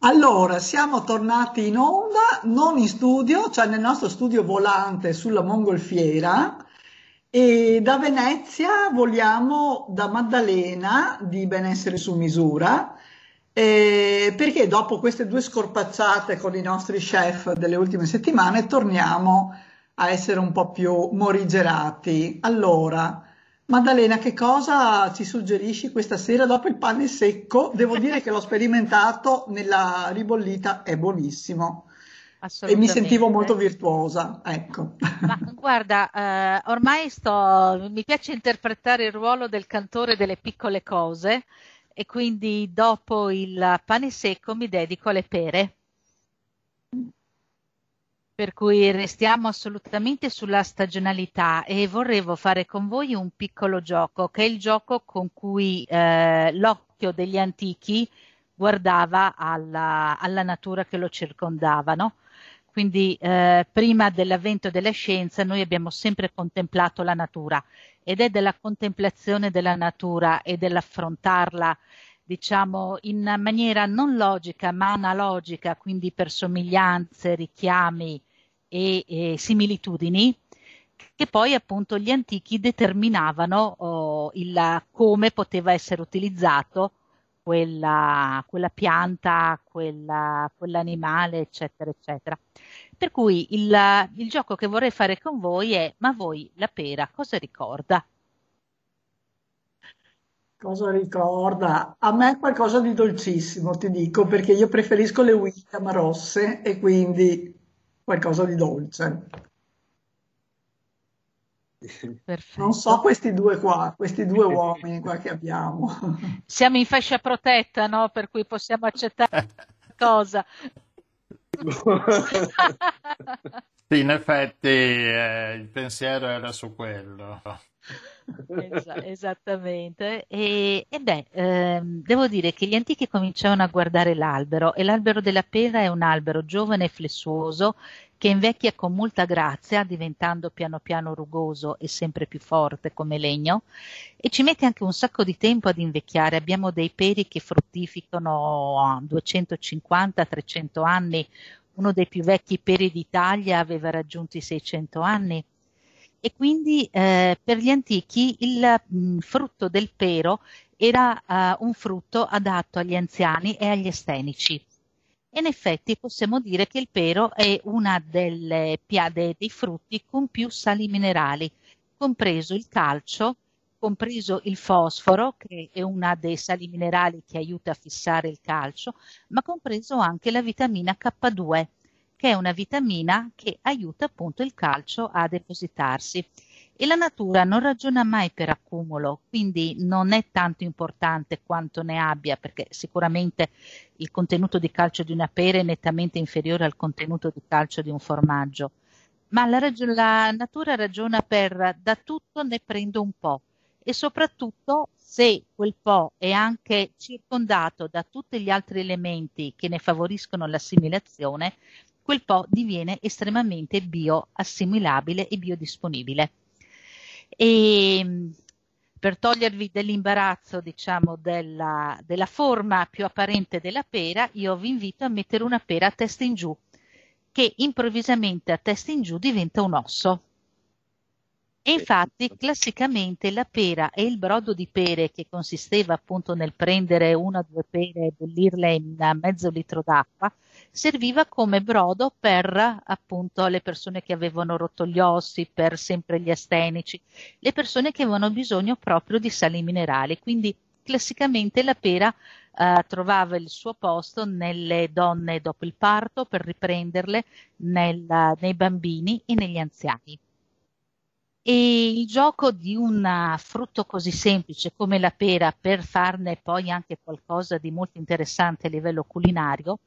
Allora, siamo tornati in onda, non in studio, cioè nel nostro studio volante sulla Mongolfiera e da Venezia voliamo da Maddalena di Benessere su misura eh, perché dopo queste due scorpacciate con i nostri chef delle ultime settimane torniamo a essere un po' più morigerati. Allora, Maddalena, che cosa ci suggerisci questa sera dopo il pane secco? Devo dire che l'ho sperimentato nella ribollita, è buonissimo. E mi sentivo molto virtuosa, ecco. Ma guarda, eh, ormai sto, mi piace interpretare il ruolo del cantore delle piccole cose e quindi dopo il pane secco mi dedico alle pere. Per cui restiamo assolutamente sulla stagionalità e vorrevo fare con voi un piccolo gioco, che è il gioco con cui eh, l'occhio degli antichi guardava alla, alla natura che lo circondava, no? Quindi eh, prima dell'avvento della scienza noi abbiamo sempre contemplato la natura ed è della contemplazione della natura e dell'affrontarla diciamo in maniera non logica ma analogica, quindi per somiglianze, richiami e, e similitudini, che poi appunto gli antichi determinavano oh, il, come poteva essere utilizzato quella, quella pianta, quella, quell'animale, eccetera, eccetera. Per cui il, il gioco che vorrei fare con voi è: ma voi la pera cosa ricorda? Cosa ricorda? A me qualcosa di dolcissimo, ti dico, perché io preferisco le William rosse e quindi qualcosa di dolce. Non so Perfetto. questi due qua, questi due uomini qua che abbiamo. Siamo in fascia protetta, no? Per cui possiamo accettare cosa. Sì, in effetti eh, il pensiero era su quello. Esa- esattamente. E, e beh, ehm, devo dire che gli antichi cominciavano a guardare l'albero e l'albero della pera è un albero giovane e flessuoso che invecchia con molta grazia, diventando piano piano rugoso e sempre più forte come legno, e ci mette anche un sacco di tempo ad invecchiare. Abbiamo dei peri che fruttificano a 250-300 anni. Uno dei più vecchi peri d'Italia aveva raggiunto i 600 anni. E quindi eh, per gli antichi il mh, frutto del pero era eh, un frutto adatto agli anziani e agli astenici. E in effetti possiamo dire che il pero è una delle piade dei frutti con più sali minerali, compreso il calcio, compreso il fosforo, che è una dei sali minerali che aiuta a fissare il calcio, ma compreso anche la vitamina K2 che è una vitamina che aiuta appunto il calcio a depositarsi. E la natura non ragiona mai per accumulo, quindi non è tanto importante quanto ne abbia, perché sicuramente il contenuto di calcio di una pera è nettamente inferiore al contenuto di calcio di un formaggio. Ma la, ragio- la natura ragiona per da tutto ne prendo un po' e soprattutto se quel po' è anche circondato da tutti gli altri elementi che ne favoriscono l'assimilazione, quel po' diviene estremamente bioassimilabile e biodisponibile. E mh, per togliervi dell'imbarazzo, diciamo, della, della forma più apparente della pera, io vi invito a mettere una pera a testa in giù, che improvvisamente a testa in giù diventa un osso. E infatti, classicamente la pera e il brodo di pere, che consisteva appunto nel prendere una o due pere e bollirle in mezzo litro d'acqua, serviva come brodo per appunto le persone che avevano rotto gli ossi, per sempre gli astenici, le persone che avevano bisogno proprio di sali minerali. Quindi classicamente la pera eh, trovava il suo posto nelle donne dopo il parto per riprenderle, nel- nei bambini e negli anziani. E il gioco di un frutto così semplice come la pera per farne poi anche qualcosa di molto interessante a livello culinario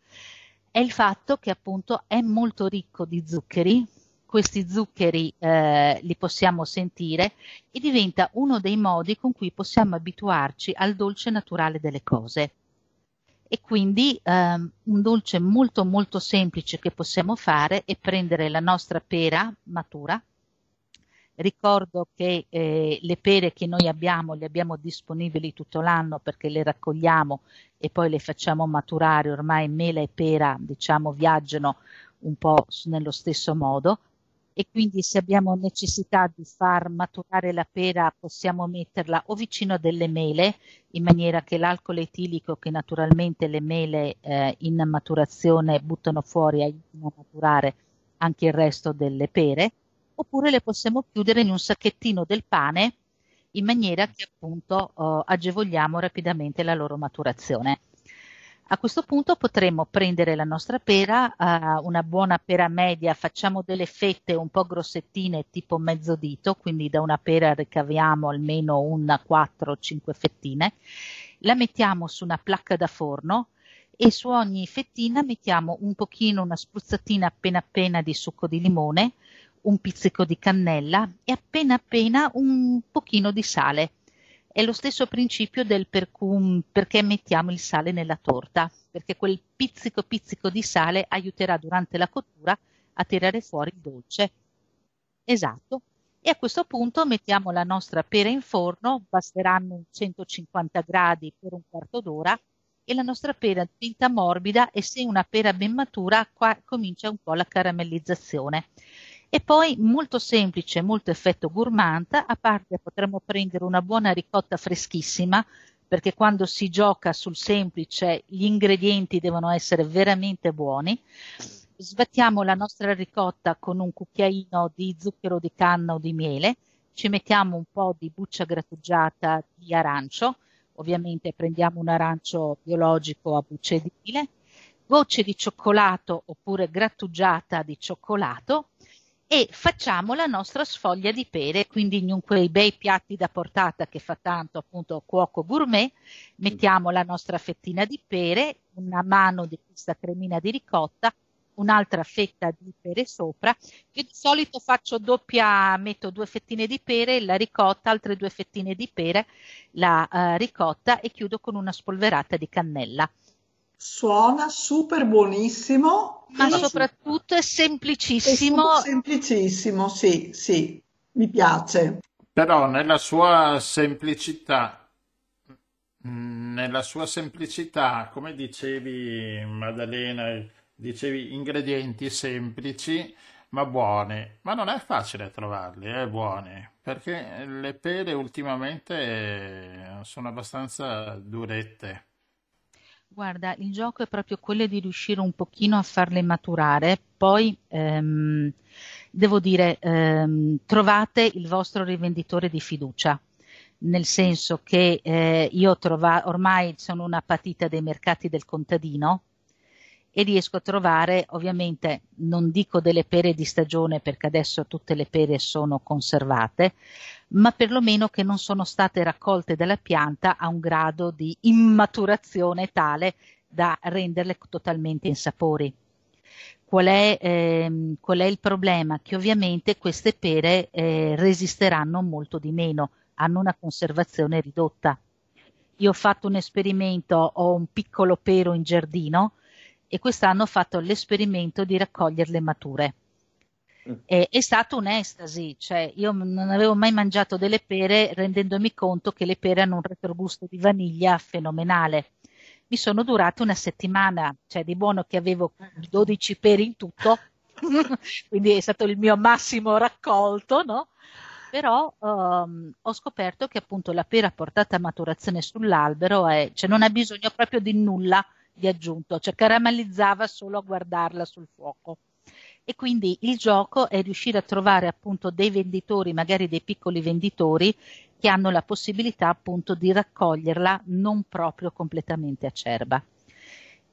è il fatto che appunto è molto ricco di zuccheri. Questi zuccheri eh, li possiamo sentire e diventa uno dei modi con cui possiamo abituarci al dolce naturale delle cose. E quindi ehm, un dolce molto molto semplice che possiamo fare è prendere la nostra pera matura, Ricordo che eh, le pere che noi abbiamo le abbiamo disponibili tutto l'anno perché le raccogliamo e poi le facciamo maturare. Ormai mela e pera, diciamo, viaggiano un po' nello stesso modo e quindi se abbiamo necessità di far maturare la pera possiamo metterla o vicino a delle mele in maniera che l'alcol etilico che naturalmente le mele eh, in maturazione buttano fuori aiutino a maturare anche il resto delle pere oppure le possiamo chiudere in un sacchettino del pane in maniera che appunto eh, agevoliamo rapidamente la loro maturazione. A questo punto potremo prendere la nostra pera, eh, una buona pera media, facciamo delle fette un po' grossettine tipo mezzo dito, quindi da una pera ricaviamo almeno una 4-5 fettine, la mettiamo su una placca da forno e su ogni fettina mettiamo un pochino, una spruzzatina appena appena di succo di limone, un pizzico di cannella e appena appena un pochino di sale. È lo stesso principio del per cui, perché mettiamo il sale nella torta, perché quel pizzico pizzico di sale aiuterà durante la cottura a tirare fuori il dolce. Esatto. E a questo punto mettiamo la nostra pera in forno, basteranno 150 gradi per un quarto d'ora e la nostra pera diventa morbida e se una pera ben matura qua comincia un po' la caramellizzazione. E poi molto semplice, molto effetto gourmand, a parte potremmo prendere una buona ricotta freschissima, perché quando si gioca sul semplice gli ingredienti devono essere veramente buoni. Sbattiamo la nostra ricotta con un cucchiaino di zucchero di canna o di miele, ci mettiamo un po' di buccia grattugiata di arancio, ovviamente prendiamo un arancio biologico a bucce edile, gocce di cioccolato oppure grattugiata di cioccolato e facciamo la nostra sfoglia di pere, quindi in quei bei piatti da portata che fa tanto appunto cuoco gourmet, mettiamo la nostra fettina di pere, una mano di questa cremina di ricotta, un'altra fetta di pere sopra. Io di solito faccio doppia, metto due fettine di pere, la ricotta, altre due fettine di pere, la uh, ricotta e chiudo con una spolverata di cannella. Suona super buonissimo. Ma soprattutto è semplicissimo. È semplicissimo, sì, sì, mi piace. Però nella sua semplicità, nella sua semplicità, come dicevi Maddalena, dicevi ingredienti semplici ma buone, ma non è facile trovarli, eh, buone, perché le pere ultimamente sono abbastanza durette. Guarda, il gioco è proprio quello di riuscire un pochino a farle maturare, poi ehm, devo dire, ehm, trovate il vostro rivenditore di fiducia, nel senso che eh, io trova, ormai sono una patita dei mercati del contadino e riesco a trovare, ovviamente non dico delle pere di stagione perché adesso tutte le pere sono conservate, ma perlomeno che non sono state raccolte dalla pianta a un grado di immaturazione tale da renderle totalmente insapori. Qual è, ehm, qual è il problema? Che ovviamente queste pere eh, resisteranno molto di meno, hanno una conservazione ridotta. Io ho fatto un esperimento, ho un piccolo pero in giardino e quest'anno ho fatto l'esperimento di raccoglierle mature è, è stata un'estasi, cioè io non avevo mai mangiato delle pere rendendomi conto che le pere hanno un retrogusto di vaniglia fenomenale. Mi sono durate una settimana, cioè di buono che avevo 12 pere in tutto, quindi è stato il mio massimo raccolto, no? Però um, ho scoperto che appunto la pera portata a maturazione sull'albero è, cioè non ha bisogno proprio di nulla di aggiunto, cioè caramellizzava solo a guardarla sul fuoco e quindi il gioco è riuscire a trovare appunto dei venditori, magari dei piccoli venditori che hanno la possibilità appunto di raccoglierla non proprio completamente acerba.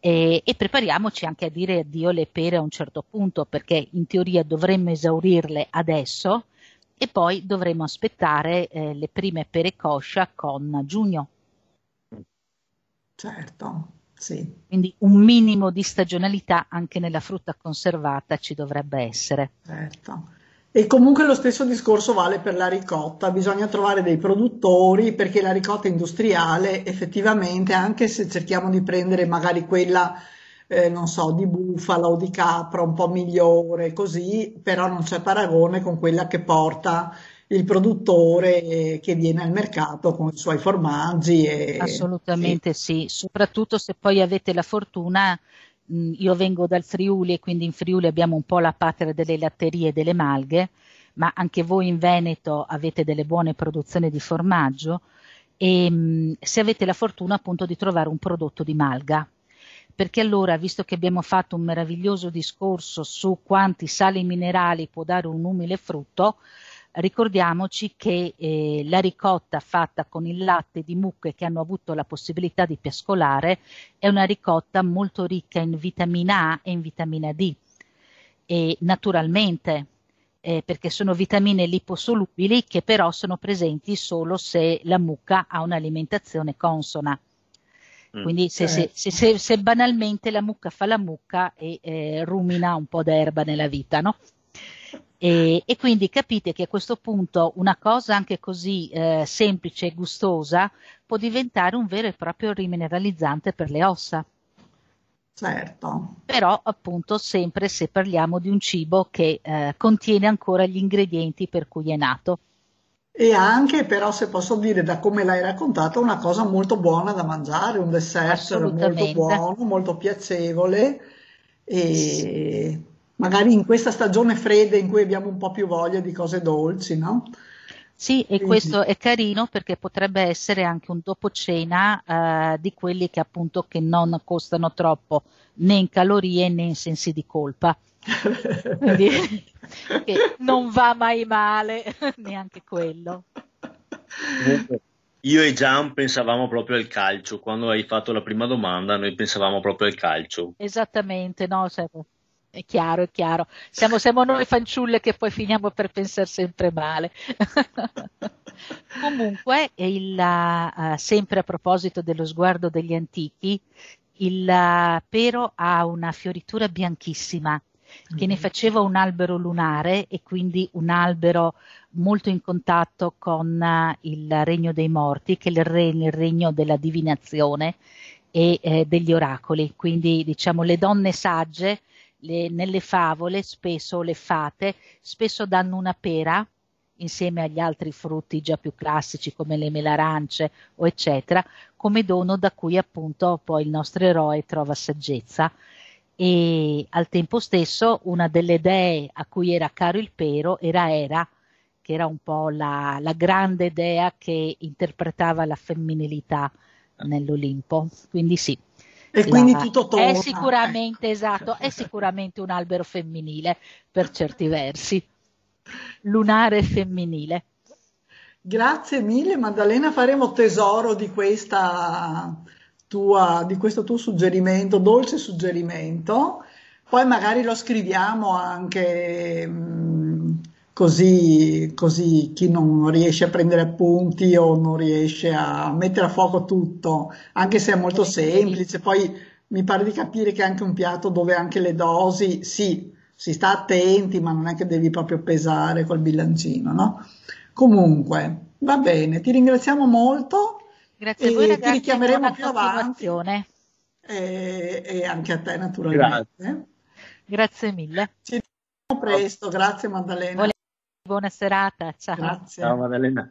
E, e, prepariamoci anche a dire addio alle pere a un certo punto perché in teoria dovremmo esaurirle adesso e poi dovremo aspettare eh, le prime pere coscia con giugno. Certo. Sì. Quindi un minimo di stagionalità anche nella frutta conservata ci dovrebbe essere. Certo. E comunque lo stesso discorso vale per la ricotta, bisogna trovare dei produttori perché la ricotta industriale effettivamente, anche se cerchiamo di prendere magari quella, eh, non so, di bufala o di capra un po' migliore, così, però non c'è paragone con quella che porta il produttore che viene al mercato con i suoi formaggi. E, Assolutamente e... sì, soprattutto se poi avete la fortuna, io vengo dal Friuli e quindi in Friuli abbiamo un po' la patria delle latterie e delle malghe, ma anche voi in Veneto avete delle buone produzioni di formaggio e se avete la fortuna appunto di trovare un prodotto di malga perché allora, visto che abbiamo fatto un meraviglioso discorso su quanti sali minerali può dare un umile frutto, ricordiamoci che eh, la ricotta fatta con il latte di mucche che hanno avuto la possibilità di pescolare è una ricotta molto ricca in vitamina A e in vitamina D. E naturalmente, eh, perché sono vitamine liposolubili che però sono presenti solo se la mucca ha un'alimentazione consona. Mm. Quindi se, se, se, se, banalmente la mucca fa la mucca e eh, rumina un po' d'erba nella vita, no? E, e, quindi capite che a questo punto una cosa anche così eh, semplice e gustosa può diventare un vero e proprio rimineralizzante per le ossa. Certo. Però appunto sempre se parliamo di un cibo che eh, contiene ancora gli ingredienti per cui è nato. E anche però, se posso dire, da come l'hai raccontato, una cosa molto buona da mangiare, un dessert molto buono, molto piacevole. E magari in questa stagione fredda in cui abbiamo un po' più voglia di cose dolci, no? Sì, e Quindi. questo è carino perché potrebbe essere anche un dopo cena eh, di quelli che appunto che non costano troppo né in calorie né in sensi di colpa. Quindi che non va mai male neanche quello. io e Gian pensavamo proprio al calcio. Quando hai fatto la prima domanda, noi pensavamo proprio al calcio. Esattamente, no? È chiaro, è chiaro. Siamo, siamo noi fanciulle che poi finiamo per pensare sempre male. Comunque, il, uh, sempre a proposito dello sguardo degli antichi, il uh, pero ha una fioritura bianchissima che ne mhm. faceva un albero lunare e quindi un albero molto in contatto con uh, il regno dei morti, che è il, re, il regno della divinazione e eh, degli oracoli. Quindi diciamo le donne sagge le, nelle favole, spesso le fate, spesso danno una pera insieme agli altri frutti già più classici come le melarance o eccetera, come dono da cui appunto poi il nostro eroe trova saggezza e al tempo stesso una delle dee a cui era caro il pero era Era, che era un po' la, la grande dea che interpretava la femminilità nell'Olimpo. Quindi sì, e quindi la, tutto torna. È sicuramente, esatto, è sicuramente un albero femminile per certi versi. Lunare femminile. Grazie mille Maddalena, faremo tesoro di, tua, di questo tuo suggerimento, dolce suggerimento. Poi magari lo scriviamo anche mm, così, così chi non riesce a prendere appunti o non riesce a mettere a fuoco tutto, anche se è molto semplice, poi mi pare di capire che è anche un piatto dove anche le dosi, sì, si sta attenti, ma non è che devi proprio pesare col bilancino, no? Comunque, va bene, ti ringraziamo molto. Grazie a voi ragazzi, ti richiameremo più avanti. E, e, anche a te naturalmente. Grazie, Grazie mille. Ci vediamo presto, grazie Maddalena. Buona serata, ciao. Grazie. Ciao Maddalena.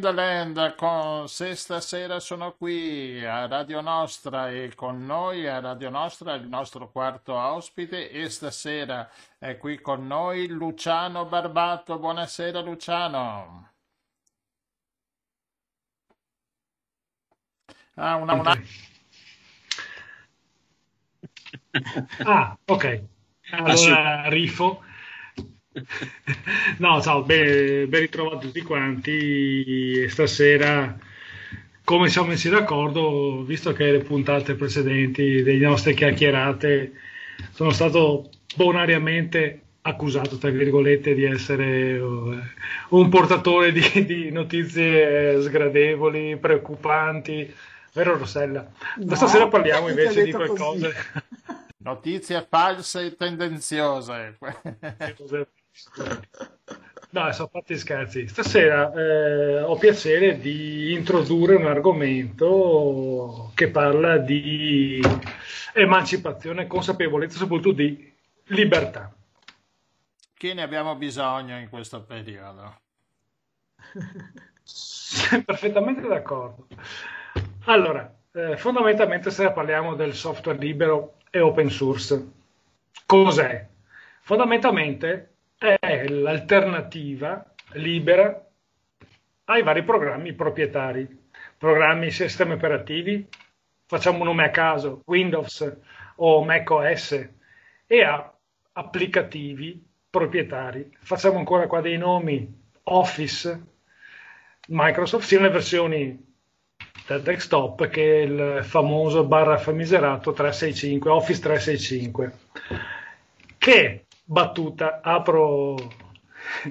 Bandland con Se stasera sono qui a Radio Nostra e con noi a Radio Nostra il nostro quarto ospite e stasera è qui con noi Luciano Barbato. Buonasera Luciano. Ah, una, una... Ah, ok. Allora, rifo. No, ciao, ben, ben ritrovati tutti quanti. E Stasera, come siamo messi d'accordo, visto che le puntate precedenti delle nostre chiacchierate sono stato bonariamente accusato, tra virgolette, di essere eh, un portatore di, di notizie sgradevoli, preoccupanti. Vero Rossella? No, Stasera parliamo invece di qualcosa. Notizie false e tendenziose. No, parte gli scherzi. Stasera eh, ho piacere di introdurre un argomento che parla di emancipazione, consapevolezza, soprattutto di libertà. Che ne abbiamo bisogno in questo periodo? Perfettamente d'accordo. Allora, eh, fondamentalmente stasera parliamo del software libero e open source. Cos'è? Fondamentalmente è l'alternativa libera ai vari programmi proprietari, programmi sistemi operativi, facciamo un nome a caso, Windows o Mac OS, e a applicativi proprietari. Facciamo ancora qua dei nomi Office, Microsoft, sia nelle versioni del desktop che il famoso barra fammiserato 365, Office 365, che battuta, apro,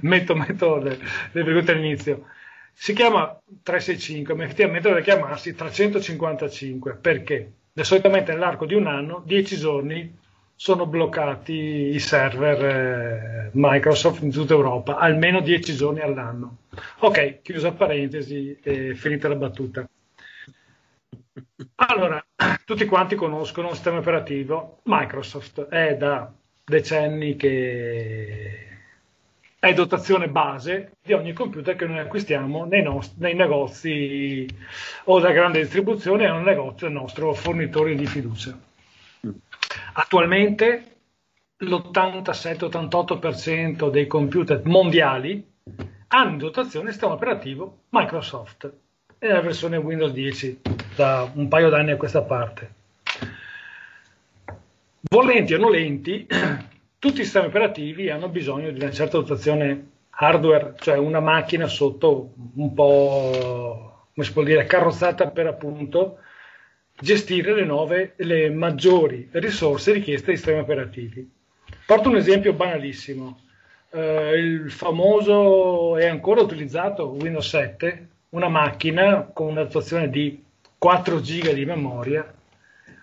metto, metto le, le virgolette all'inizio, si chiama 365, ma effettivamente deve chiamarsi 355, perché? Solitamente nell'arco di un anno, 10 giorni, sono bloccati i server eh, Microsoft in tutta Europa, almeno 10 giorni all'anno. Ok, chiusa parentesi e finita la battuta. Allora, tutti quanti conoscono il sistema operativo Microsoft, è da decenni che è dotazione base di ogni computer che noi acquistiamo nei, nost- nei negozi o da grande distribuzione o nel negozio del nostro fornitore di fiducia. Attualmente l'87-88% dei computer mondiali hanno in dotazione il sistema operativo Microsoft e la versione Windows 10 da un paio d'anni a questa parte. Volenti o nolenti, tutti i sistemi operativi hanno bisogno di una certa dotazione hardware, cioè una macchina sotto un po', come si può dire, carrozzata per appunto gestire le nuove, le maggiori risorse richieste ai sistemi operativi. Porto un esempio banalissimo. Eh, il famoso e ancora utilizzato Windows 7, una macchina con una dotazione di 4 GB di memoria,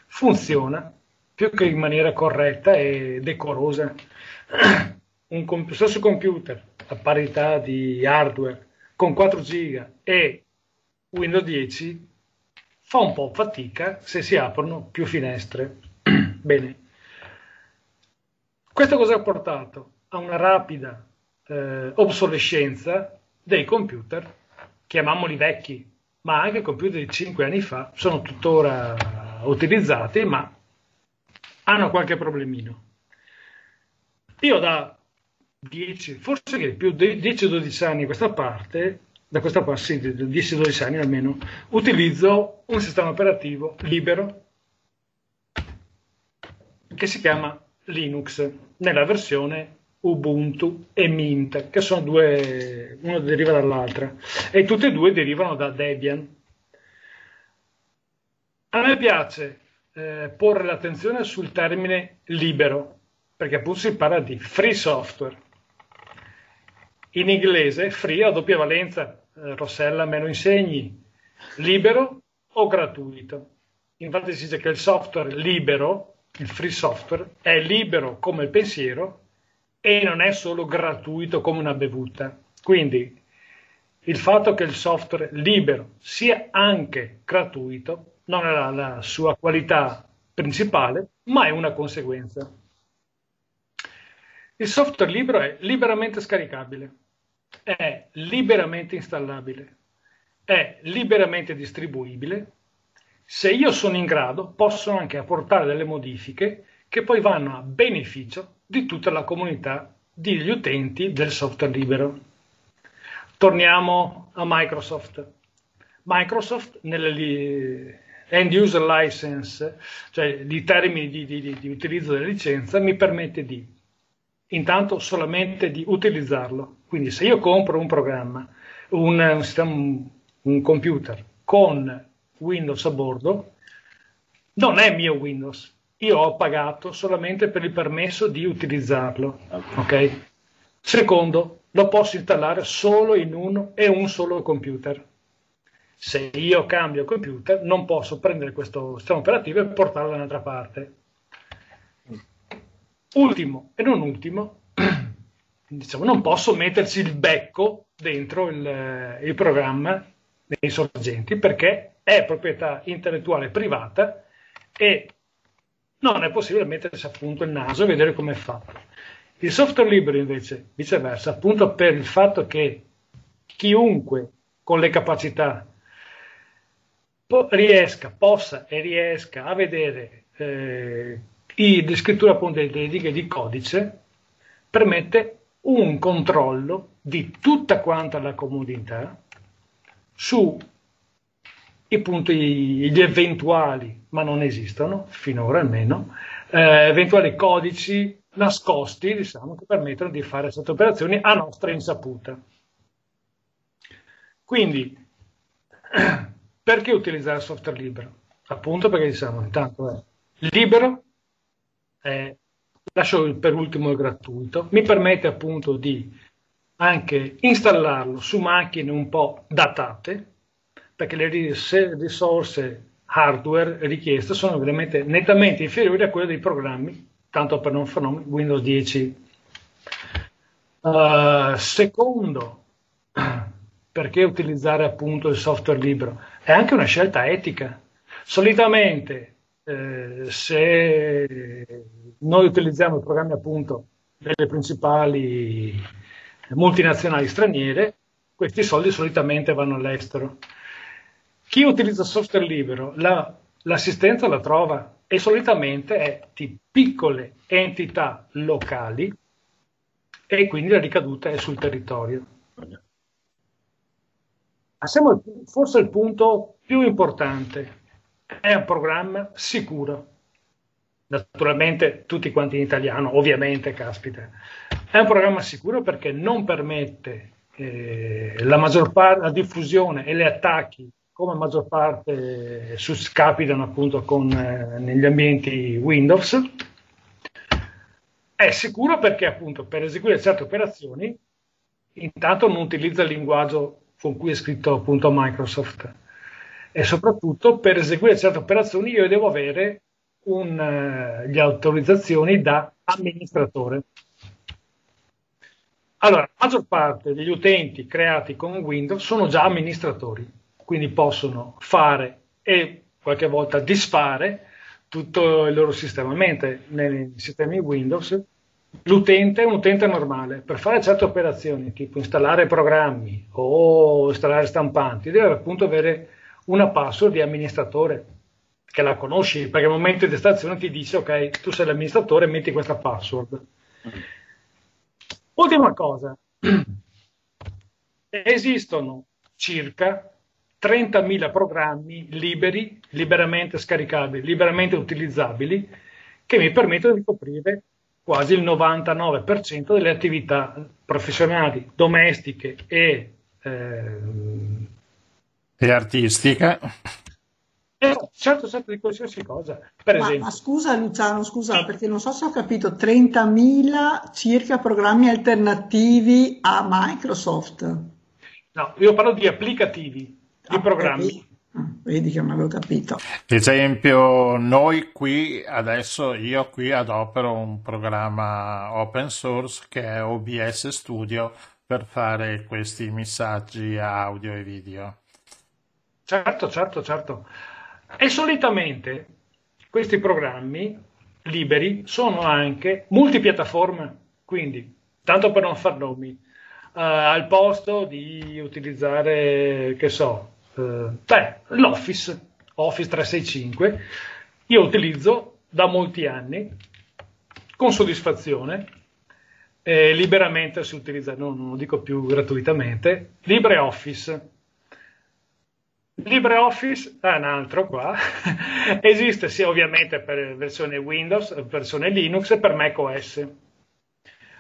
funziona più che in maniera corretta e decorosa. Un comp- stesso computer a parità di hardware con 4 GB e Windows 10 fa un po' fatica se si aprono più finestre. Bene, questo cosa ha portato? A una rapida eh, obsolescenza dei computer, chiamiamoli vecchi, ma anche computer di 5 anni fa sono tuttora utilizzati, ma hanno qualche problemino. io da 10, forse che più 10-12 anni a questa parte, da questa parte, sì, 10-12 anni almeno, utilizzo un sistema operativo libero che si chiama Linux nella versione Ubuntu e Mint, che sono due, uno deriva dall'altra, e tutte e due derivano da Debian. A me piace eh, porre l'attenzione sul termine libero, perché appunto si parla di free software. In inglese free ha doppia valenza, eh, Rossella me lo insegni, libero o gratuito. Infatti si dice che il software libero, il free software, è libero come il pensiero e non è solo gratuito come una bevuta. Quindi il fatto che il software libero sia anche gratuito non è la, la sua qualità principale, ma è una conseguenza. Il software libero è liberamente scaricabile, è liberamente installabile, è liberamente distribuibile. Se io sono in grado, posso anche apportare delle modifiche che poi vanno a beneficio di tutta la comunità degli utenti del software libero. Torniamo a Microsoft. Microsoft nelle, end user license, cioè i termini di, di, di utilizzo della licenza, mi permette di intanto solamente di utilizzarlo. Quindi se io compro un programma, un, un, sistema, un computer con Windows a bordo, non è mio Windows, io ho pagato solamente per il permesso di utilizzarlo. Okay? Secondo, lo posso installare solo in uno e un solo computer se io cambio computer non posso prendere questo sistema operativo e portarlo da un'altra parte. Ultimo e non ultimo, diciamo, non posso metterci il becco dentro il, il programma dei sorgenti perché è proprietà intellettuale privata e non è possibile mettersi appunto il naso e vedere come è fatto. Il software libero invece, viceversa, appunto per il fatto che chiunque con le capacità riesca, possa e riesca a vedere eh, la scrittura appunto delle righe di codice, permette un controllo di tutta quanta la comunità su i punti, gli eventuali, ma non esistono, finora almeno, eh, eventuali codici nascosti, diciamo, che permettono di fare queste operazioni a nostra insaputa. Quindi, Perché utilizzare il software libero? Appunto perché diciamo, intanto è libero, è, lascio per ultimo il gratuito, mi permette appunto di anche installarlo su macchine un po' datate, perché le risorse hardware richieste sono veramente nettamente inferiori a quelle dei programmi, tanto per non fare Windows 10. Uh, secondo, perché utilizzare appunto il software libero? È anche una scelta etica. Solitamente eh, se noi utilizziamo i programmi appunto delle principali multinazionali straniere, questi soldi solitamente vanno all'estero. Chi utilizza software libero la, l'assistenza la trova e solitamente è di piccole entità locali e quindi la ricaduta è sul territorio. Siamo forse il punto più importante. È un programma sicuro. Naturalmente tutti quanti in italiano, ovviamente, caspita. È un programma sicuro perché non permette eh, la maggior parte, la diffusione e gli attacchi come maggior parte eh, capitano appunto con, eh, negli ambienti Windows. È sicuro perché appunto per eseguire certe operazioni intanto non utilizza il linguaggio con cui è scritto appunto Microsoft. E soprattutto per eseguire certe operazioni io devo avere un, uh, le autorizzazioni da amministratore. Allora, la maggior parte degli utenti creati con Windows sono già amministratori, quindi possono fare e qualche volta disfare tutto il loro sistema, mentre nei sistemi Windows L'utente è un utente normale, per fare certe operazioni, tipo installare programmi o installare stampanti, deve appunto avere una password di amministratore che la conosci, perché al momento di estrazione ti dice ok, tu sei l'amministratore, metti questa password. Ultima cosa, esistono circa 30.000 programmi liberi, liberamente scaricabili, liberamente utilizzabili, che mi permettono di coprire quasi il 99% delle attività professionali, domestiche e, eh, e artistiche. Eh, certo, certo, di qualsiasi cosa. Per ma, esempio. ma scusa Luciano, scusa, perché non so se ho capito, 30.000 circa programmi alternativi a Microsoft. No, io parlo di applicativi, di Ah, programmi. Vedi? Ah, Vedi che non avevo capito. Esempio, noi qui adesso, io qui adopero un programma open source che è OBS Studio per fare questi messaggi audio e video. Certo, certo, certo. E solitamente questi programmi liberi sono anche multipiattaforma, quindi, tanto per non far nomi, eh, al posto di utilizzare, che so, beh, l'Office, Office 365, io utilizzo da molti anni, con soddisfazione, eh, liberamente si utilizza, no, non lo dico più gratuitamente, LibreOffice. LibreOffice è un altro qua, esiste sia ovviamente per versione Windows, versione Linux e per macOS.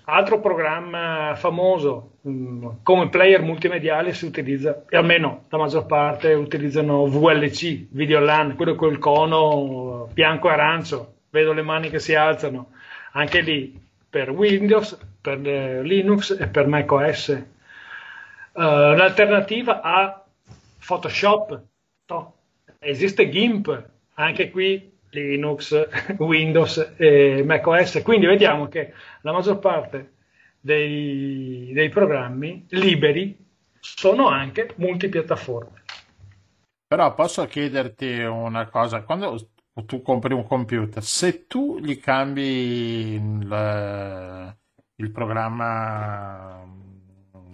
Altro programma famoso mh, come player multimediale si utilizza, e almeno la maggior parte utilizzano VLC, Videolan, quello col cono bianco e arancio, vedo le mani che si alzano, anche lì per Windows, per eh, Linux e per macOS. Uh, l'alternativa a Photoshop, no. esiste GIMP, anche qui Linux, Windows e macOS, quindi vediamo che la maggior parte dei, dei programmi liberi sono anche multipiattaforme. Però posso chiederti una cosa, quando tu compri un computer, se tu gli cambi il, il programma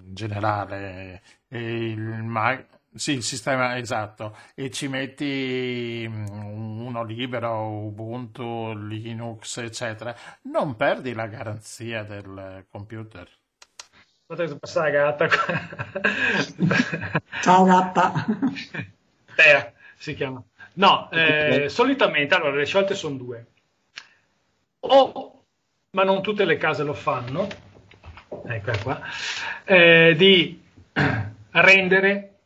generale, il, ma- sì, il sistema esatto, e ci metti mm, uno libero, Ubuntu, Linux, eccetera, non perdi la garanzia del computer. Guardate che passa la gatta. Ciao gatta. Tea si chiama. No, eh, solitamente allora le scelte sono due. O, ma non tutte le case lo fanno, ecco qua, eh, di rendere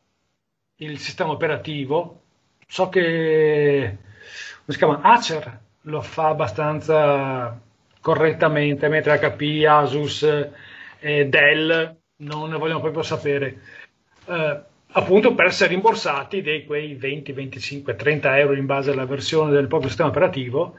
il sistema operativo. So che come si chiama? Acer lo fa abbastanza correttamente, mentre HP, Asus e Dell non ne vogliono proprio sapere. Eh, appunto per essere rimborsati di quei 20, 25, 30 euro in base alla versione del proprio sistema operativo,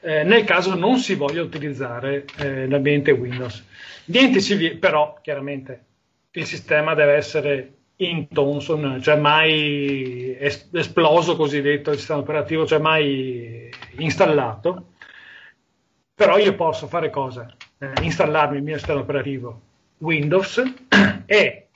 eh, nel caso non si voglia utilizzare eh, l'ambiente Windows. Niente si vie- però chiaramente il sistema deve essere in Thomson, cioè mai es- esploso cosiddetto il sistema operativo, cioè mai installato. Però io posso fare cosa? Eh, installarmi il mio sistema operativo Windows e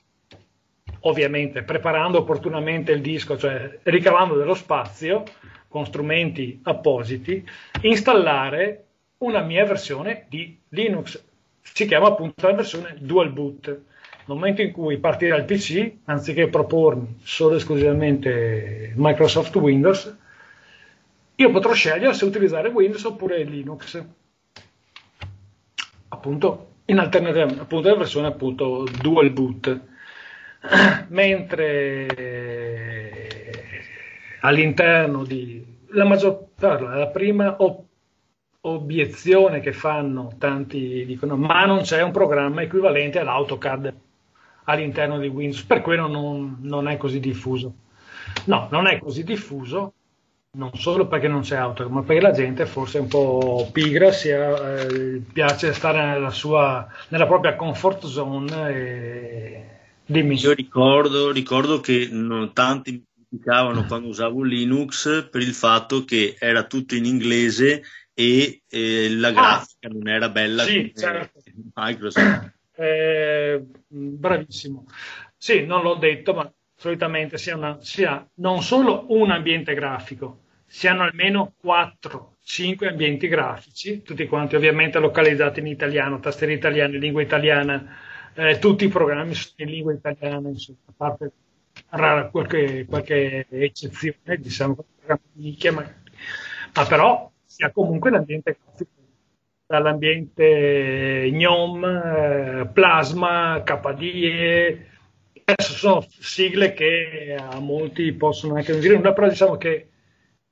ovviamente preparando opportunamente il disco, cioè ricavando dello spazio con strumenti appositi, installare una mia versione di Linux. Si chiama appunto la versione dual boot. Nel momento in cui partirà il PC, anziché propormi solo e esclusivamente Microsoft Windows, io potrò scegliere se utilizzare Windows oppure Linux. Appunto, in alternativa, appunto, la versione appunto dual boot mentre all'interno di la maggior parte, la prima ob- obiezione che fanno tanti dicono ma non c'è un programma equivalente all'AutoCAD all'interno di Windows, per quello non, non è così diffuso. No, non è così diffuso, non solo perché non c'è AutoCAD, ma perché la gente forse è un po' pigra, si è, eh, piace stare nella, sua, nella propria comfort zone e, Dimmi. Io ricordo, ricordo che non, tanti mi criticavano quando usavo Linux per il fatto che era tutto in inglese e eh, la grafica non era bella Sì, certo. Microsoft. Eh, bravissimo. Sì, non l'ho detto, ma solitamente si ha, si ha non solo un ambiente grafico, siano almeno 4-5 ambienti grafici, tutti quanti ovviamente localizzati in italiano, tastiera italiana, lingua italiana, eh, tutti i programmi sono in lingua italiana, insomma, a parte rara qualche, qualche eccezione, diciamo, ma, ma però sia comunque l'ambiente grafico, dall'ambiente GNOME, eh, Plasma, KDE, adesso sono sigle che a molti possono anche non dire nulla, però diciamo che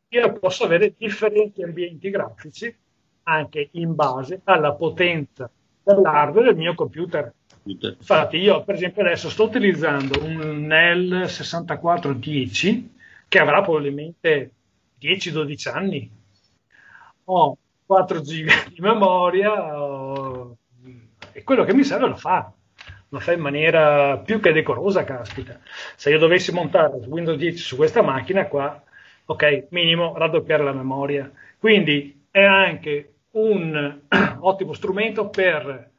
io posso avere differenti ambienti grafici anche in base alla potenza dell'hardware del mio computer. Infatti io per esempio adesso sto utilizzando un NEL 6410 che avrà probabilmente 10-12 anni. Ho 4 GB di memoria ho... e quello che mi serve lo fa. Lo fa in maniera più che decorosa, caspita. Se io dovessi montare Windows 10 su questa macchina qua, ok, minimo raddoppiare la memoria. Quindi è anche un ottimo strumento per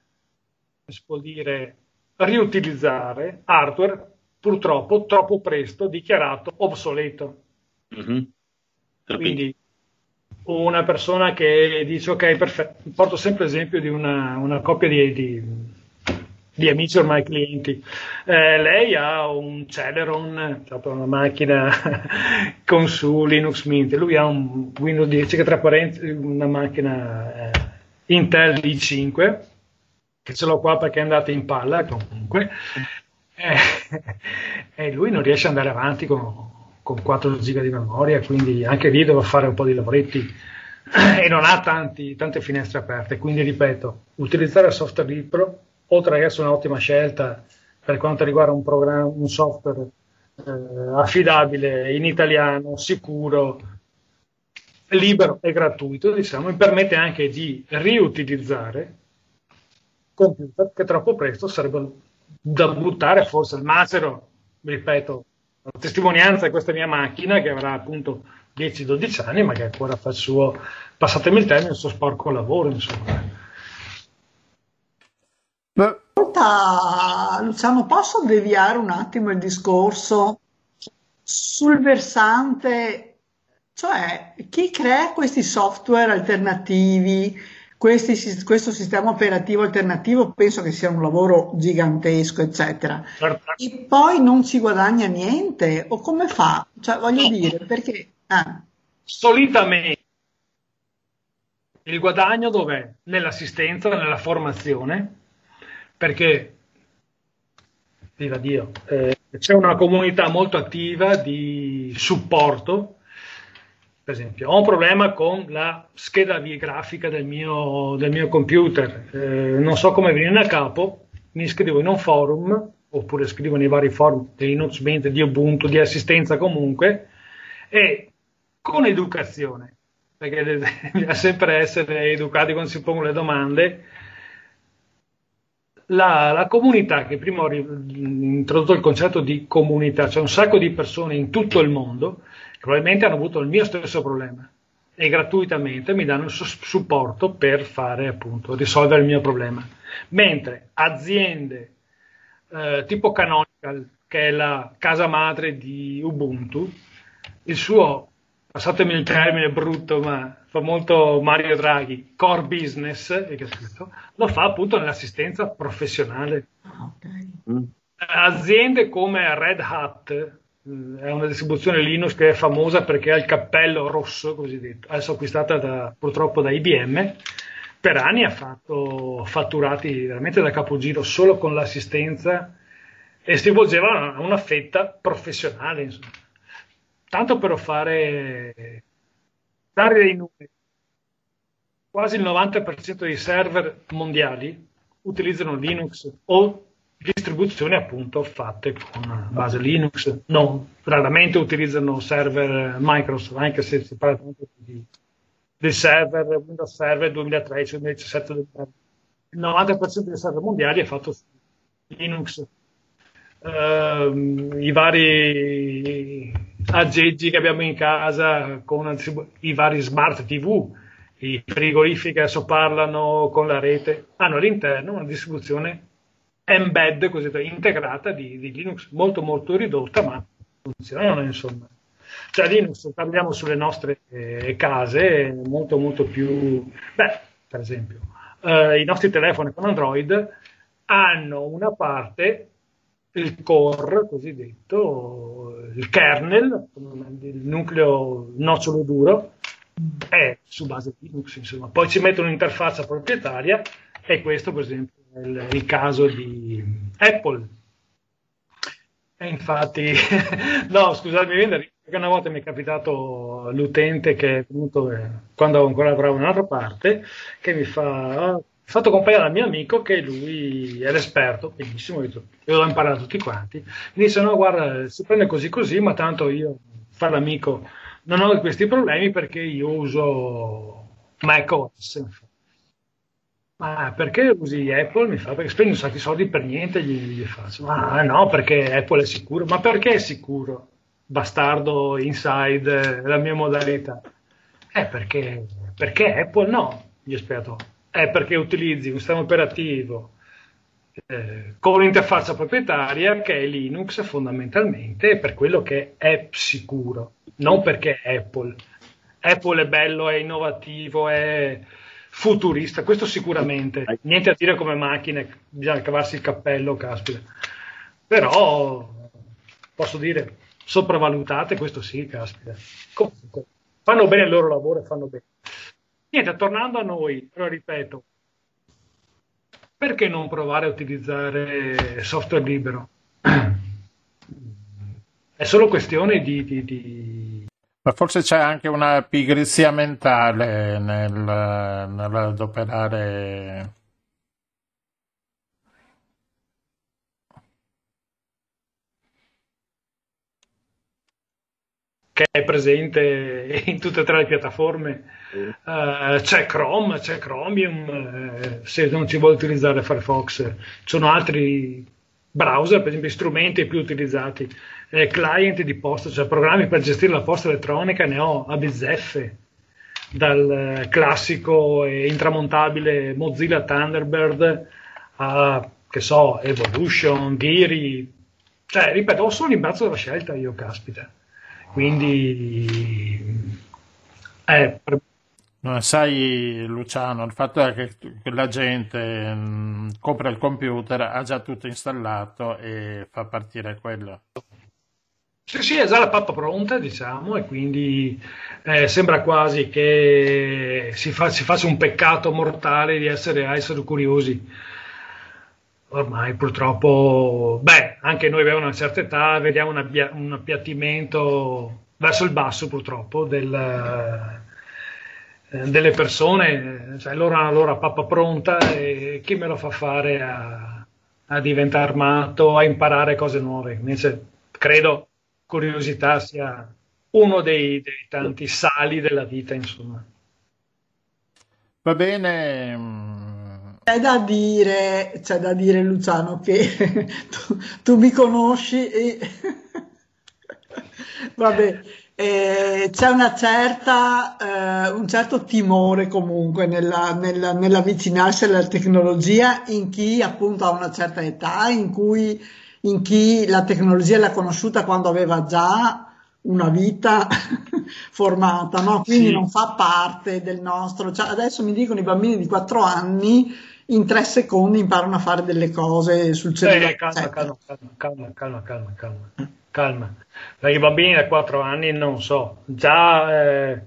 si può dire, riutilizzare hardware purtroppo troppo presto dichiarato obsoleto. Mm-hmm. Quindi una persona che dice ok, perfetto, porto sempre l'esempio di una, una coppia di, di, di, amici ormai clienti. Eh, lei ha un Celeron, cioè una macchina con su Linux Mint, lui ha un Windows 10 che tra parentesi una macchina eh, Intel i5 che ce l'ho qua perché è andata in palla comunque, eh, e lui non riesce ad andare avanti con, con 4 giga di memoria, quindi anche lì devo fare un po' di lavoretti e non ha tanti, tante finestre aperte. Quindi ripeto, utilizzare il software libero, oltre ad essere un'ottima scelta per quanto riguarda un, un software eh, affidabile in italiano, sicuro, libero e gratuito, diciamo, mi permette anche di riutilizzare computer che troppo presto sarebbero da buttare forse al macero, ripeto, la testimonianza di questa mia macchina che avrà appunto 10-12 anni ma che ancora fa il suo, passatemi il termine, il suo sporco lavoro insomma. Ascolta, Luciano, posso deviare un attimo il discorso sul versante, cioè chi crea questi software alternativi, questi, questo sistema operativo alternativo penso che sia un lavoro gigantesco, eccetera. Certo. E poi non ci guadagna niente, o come fa? Cioè, voglio dire, perché... Ah. Solitamente il guadagno dov'è? Nell'assistenza, nella formazione, perché, viva Dio, eh, c'è una comunità molto attiva di supporto per esempio, ho un problema con la scheda grafica del mio, del mio computer, eh, non so come venire a capo, mi iscrivo in un forum, oppure scrivo nei vari forum di Linux Mint, di Ubuntu, di assistenza comunque, e con educazione, perché bisogna sempre essere educati quando si pongono le domande, la, la, comunità che prima ho introdotto il concetto di comunità, c'è un sacco di persone in tutto il mondo probabilmente hanno avuto il mio stesso problema e gratuitamente mi danno il supporto per fare appunto risolvere il mio problema. Mentre aziende eh, tipo Canonical, che è la casa madre di Ubuntu, il suo, passatemi il termine brutto, ma fa molto Mario Draghi, core business, lo fa appunto nell'assistenza professionale. Ah, okay. Mm. Aziende come Red Hat, è una distribuzione Linux che è famosa perché ha il cappello rosso cosiddetto, adesso acquistata da, purtroppo da IBM, per anni ha fatto fatturati veramente da capogiro solo con l'assistenza e si volgeva a una fetta professionale, insomma. tanto per fare dare dei numeri. Quasi il 90% dei server mondiali utilizzano Linux o distribuzioni appunto fatte con base Linux, non, raramente utilizzano server Microsoft, anche se si parla di, di server Windows Server 2013, 2017, 2013. il 90% dei server mondiali è fatto su Linux. Uh, I vari aggeggi che abbiamo in casa con i vari smart TV, i frigoriferi che adesso parlano con la rete, hanno all'interno una distribuzione embed così integrata di, di, Linux molto molto ridotta ma funzionano insomma Cioè Linux, parliamo sulle nostre eh, case, molto molto più... Beh, per esempio, eh, i nostri telefoni con Android hanno una parte, il core cosiddetto, il kernel, il nucleo nocciolo duro, è su base Linux, insomma. Poi ci mettono un'interfaccia proprietaria e questo, per esempio, il, il caso di Apple. E infatti, no, scusatemi, perché una volta mi è capitato l'utente che è venuto, eh, quando ancora lavoravo in un'altra parte, che mi fa, oh, fatto compagnia dal mio amico che lui è l'esperto, benissimo, io l'ho imparato tutti quanti, mi dice no guarda si prende così così ma tanto io fare l'amico non ho questi problemi perché io uso macOS ma perché usi Apple? Mi fa perché spendi un sacco di soldi per niente gli, gli faccio ma no perché Apple è sicuro ma perché è sicuro? bastardo inside la mia modalità eh perché, perché Apple no gli spiego è perché utilizzi un sistema operativo eh, con un'interfaccia proprietaria che è Linux fondamentalmente per quello che è sicuro, non perché è Apple. Apple è bello, è innovativo, è futurista, questo sicuramente. Niente a dire come macchine, bisogna cavarsi il cappello, caspita. Però posso dire sopravvalutate, questo sì, caspita. Comunque, fanno bene il loro lavoro e fanno bene. Niente, tornando a noi, però ripeto, perché non provare a utilizzare software libero? È solo questione di, di, di... Ma forse c'è anche una pigrizia mentale nel, nell'adoperare che è presente in tutte e tre le piattaforme. Uh, c'è Chrome, c'è Chromium, uh, se non ci vuole utilizzare Firefox, ci sono altri browser, per esempio strumenti più utilizzati, eh, client di posta, cioè programmi per gestire la posta elettronica, ne ho a bizzeffe, dal classico e intramontabile Mozilla Thunderbird a, che so, Evolution, Geary, cioè, ripeto, ho solo l'imbarazzo della scelta io, caspita. Quindi eh, No, sai Luciano, il fatto è che, la gente mh, mm, compra il computer, ha già tutto installato e fa partire quello. Sì, sì, è già la pappa pronta, diciamo, e quindi eh, sembra quasi che si, fa, si, faccia un peccato mortale di essere, essere curiosi ormai purtroppo, beh, anche noi abbiamo una certa età, vediamo una, un appiattimento verso il basso purtroppo del, delle persone, cioè loro hanno la loro pappa pronta e chi me lo fa fare a, a diventare armato, a imparare cose nuove. Invece credo curiosità sia uno dei, dei tanti sali della vita, insomma. Va bene, c'è da dire, c'è da dire Luciano che tu, tu mi conosci e vabbè, eh, c'è una certa, eh, un certo timore comunque nella, nella, nell'avvicinarsi alla tecnologia in chi appunto ha una certa età, in cui in chi la tecnologia l'ha conosciuta quando aveva già una vita formata, no? quindi sì. non fa parte del nostro. Cioè, adesso mi dicono i bambini di 4 anni in tre secondi imparano a fare delle cose sul cellulare. Eh, calma, calma, calma, calma, calma, calma, calma, Perché i bambini da 4 anni non so, già eh,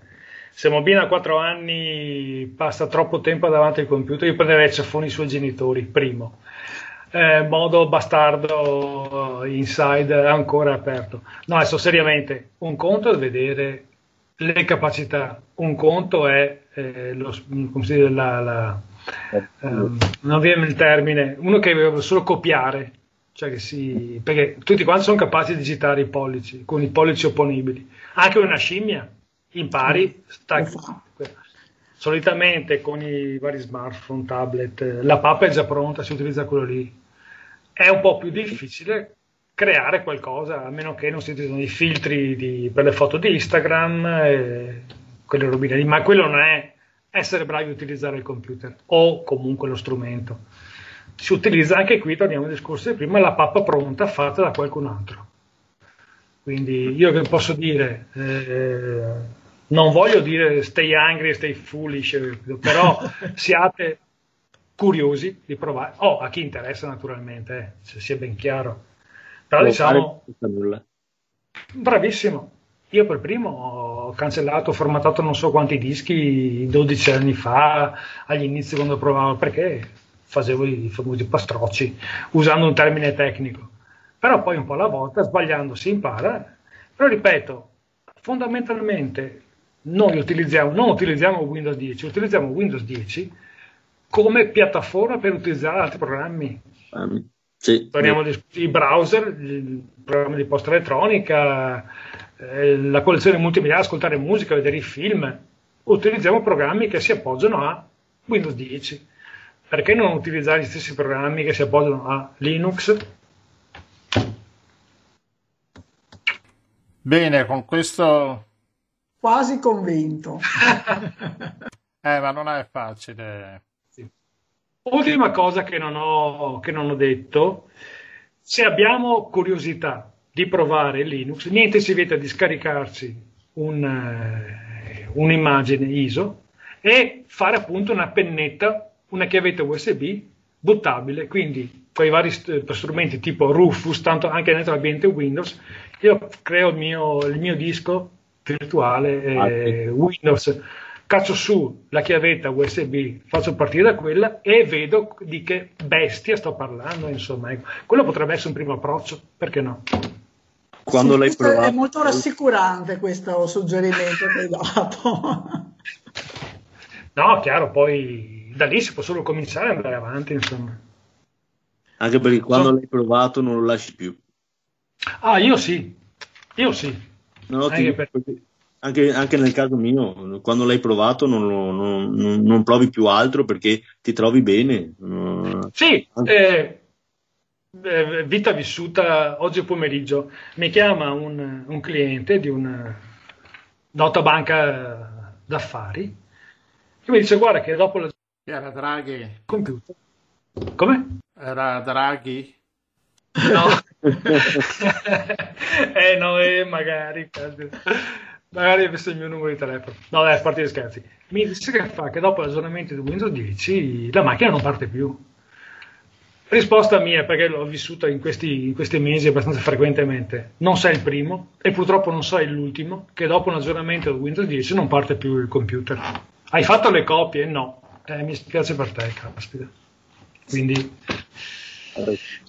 se un bambino a 4 anni passa troppo tempo davanti al computer, io prenderei i ceffoni i suoi genitori, primo. Eh, modo bastardo inside ancora aperto. No, adesso seriamente, un conto è vedere le capacità, un conto è eh, lo, come si dice, la, la um, non viene il termine, uno che deve solo copiare, cioè che si, perché tutti quanti sono capaci di digitare i pollici, con i pollici opponibili. Anche una scimmia, impari, sta, solitamente con i vari smartphone, tablet, la pappa è già pronta, si utilizza quello lì. È un po' più difficile creare qualcosa, a meno che non si utilizzino i filtri di, per le foto di Instagram, quelle robine lì, ma quello non è essere bravi a utilizzare il computer o comunque lo strumento. Si utilizza anche qui, torniamo al discorso di prima, la pappa pronta fatta da qualcun altro. Quindi io che posso dire, eh, non voglio dire stay angry, stay foolish, però siate curiosi di provare. Oh, a chi interessa naturalmente, eh, se sia ben chiaro. Però Non diciamo, bravissimo. Io per primo ho cancellato, ho formattato non so quanti dischi 12 anni fa, agli inizi quando provavo, perché facevo i famosi pastrocci, usando un termine tecnico. Però poi un po' alla volta, sbagliando, si impara. Però ripeto, fondamentalmente noi utilizziamo, non utilizziamo Windows 10, utilizziamo Windows 10 come piattaforma per utilizzare altri programmi. Ehm, sì, Parliamo di browser, il programma di posta elettronica, eh, la collezione multimedia, ascoltare musica, vedere i film. Utilizziamo programmi che si appoggiano a Windows 10. Perché non utilizzare gli stessi programmi che si appoggiano a Linux? Bene, con questo... Quasi convinto. Eh, ma non è facile. Ultima cosa che non ho, che non ho detto, se abbiamo curiosità di provare Linux, niente ci vieta di scaricarci un, eh, un'immagine ISO e fare appunto una pennetta, una chiavetta USB buttabile, quindi con i vari st- strumenti tipo Rufus, tanto anche dentro l'ambiente Windows, io creo il mio, il mio disco virtuale eh, Ah, sì. Windows, caccio su la chiavetta USB, faccio partire da quella e vedo di che bestia sto parlando, insomma, ecco. quello potrebbe essere un primo approccio, perché no? Quando Sì, l'hai provato, È molto rassicurante questo suggerimento che hai dato. No, chiaro, poi da lì si può solo cominciare ad andare avanti, insomma. anche perché quando So- l'hai provato non lo lasci più. Ah, io sì, io sì. No, ti Anche dico per- anche, anche nel caso mio, quando l'hai provato non, lo- non- non- non provi più altro perché ti trovi bene. Mm, Sì, eh, eh, vita vissuta oggi pomeriggio. Mi chiama un, un cliente di una nota banca d'affari che mi dice guarda che dopo la Era Draghi? computer... Come? Era Draghi? No. eh no, eh, magari, magari avesse il mio numero di telefono. No, dai, a parte gli scherzi. Mi dice che fa che dopo l'aggiornamento di Windows 10 la macchina non parte più. Risposta mia, perché l'ho vissuta in questi, in questi mesi abbastanza frequentemente. Non sei il primo e purtroppo non sei l'ultimo che dopo un aggiornamento di Windows 10 non parte più il computer. Hai fatto le copie? No. Eh, mi spiace per te, caspita. Quindi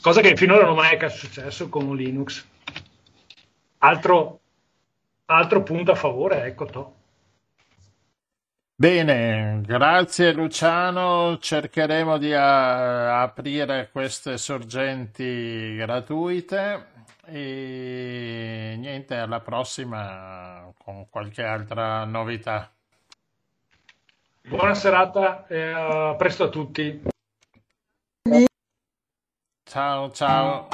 cosa che finora non è mai successo con Linux. Altro, altro punto a favore, ecco, to. Bene, grazie Luciano. Cercheremo di a- aprire queste sorgenti gratuite e niente, alla prossima con qualche altra novità. Buona serata e a presto a tutti. Ciao, ciao.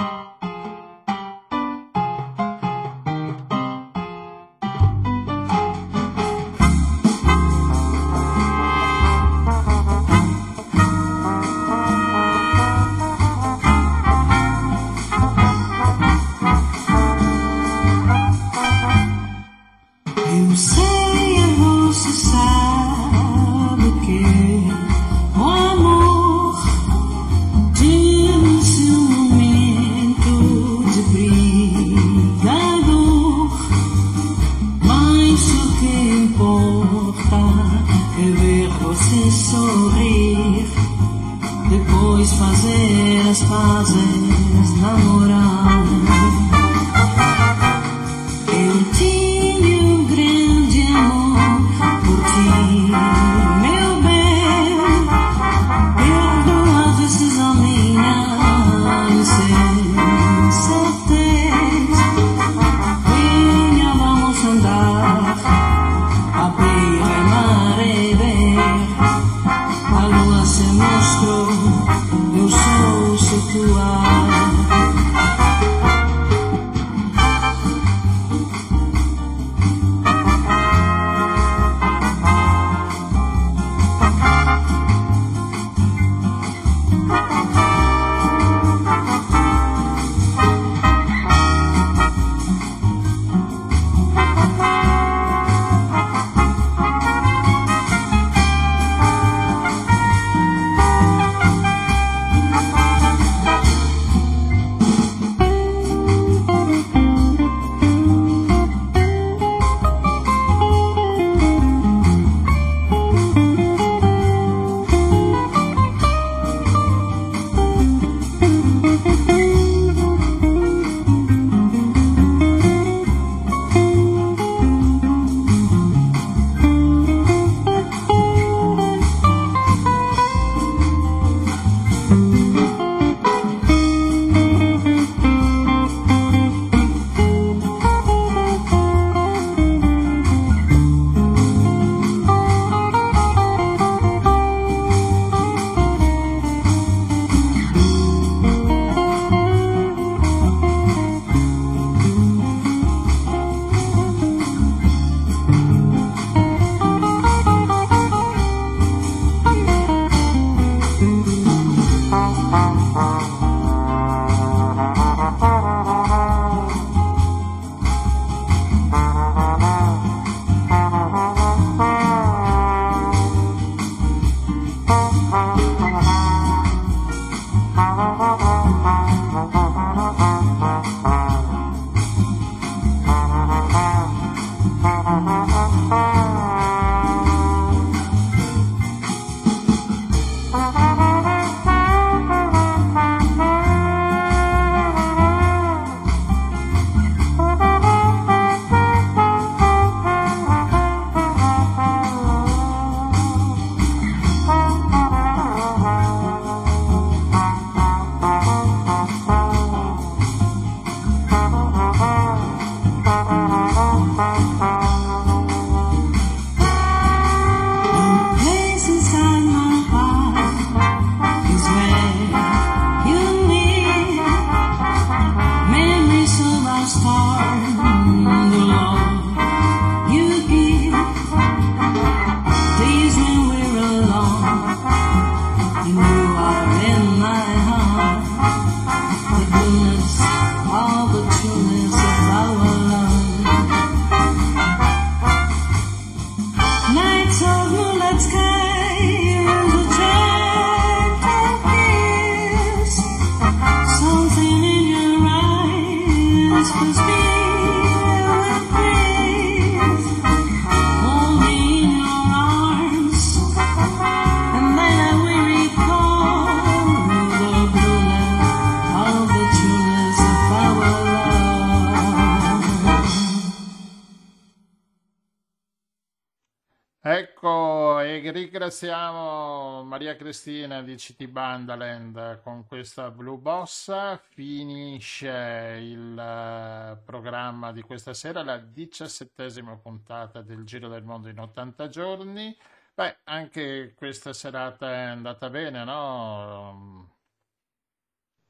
Di CT Bandaland con questa Blue Bossa. Finisce il eh, programma di questa sera, la diciassettesima puntata del Giro del Mondo in 80 giorni. Beh, anche questa serata è andata bene, no?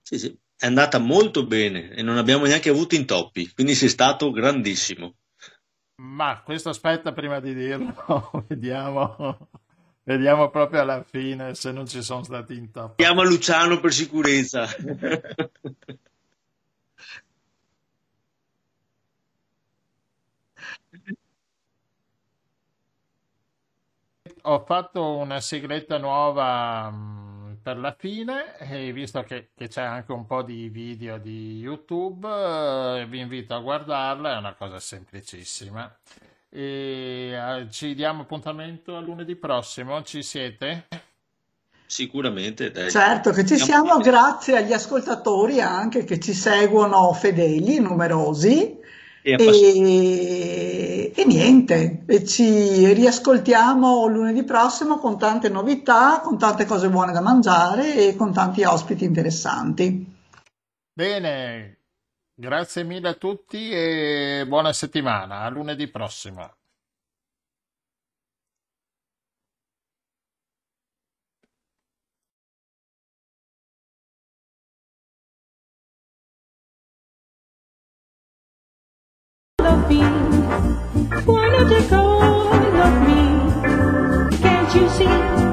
Sì, sì, è andata molto bene e non abbiamo neanche avuto intoppi, quindi sei stato grandissimo. Ma questo aspetta prima di dirlo, vediamo, vediamo proprio alla fine se non ci sono stati intoppi. Chiama Luciano per sicurezza. Ho fatto una sigletta nuova mh, per la fine e visto che, che c'è anche un po' di video di YouTube, eh, vi invito a guardarla, è una cosa semplicissima. E eh, ci diamo appuntamento a lunedì prossimo, ci siete? Sicuramente, dai. Certo che ci siamo, grazie agli ascoltatori anche che ci seguono fedeli, numerosi. E. E, e niente, e ci riascoltiamo lunedì prossimo con tante novità, con tante cose buone da mangiare e con tanti ospiti interessanti. Bene, grazie mille a tutti e buona settimana, a lunedì prossimo. Why not take all of me? Can't you see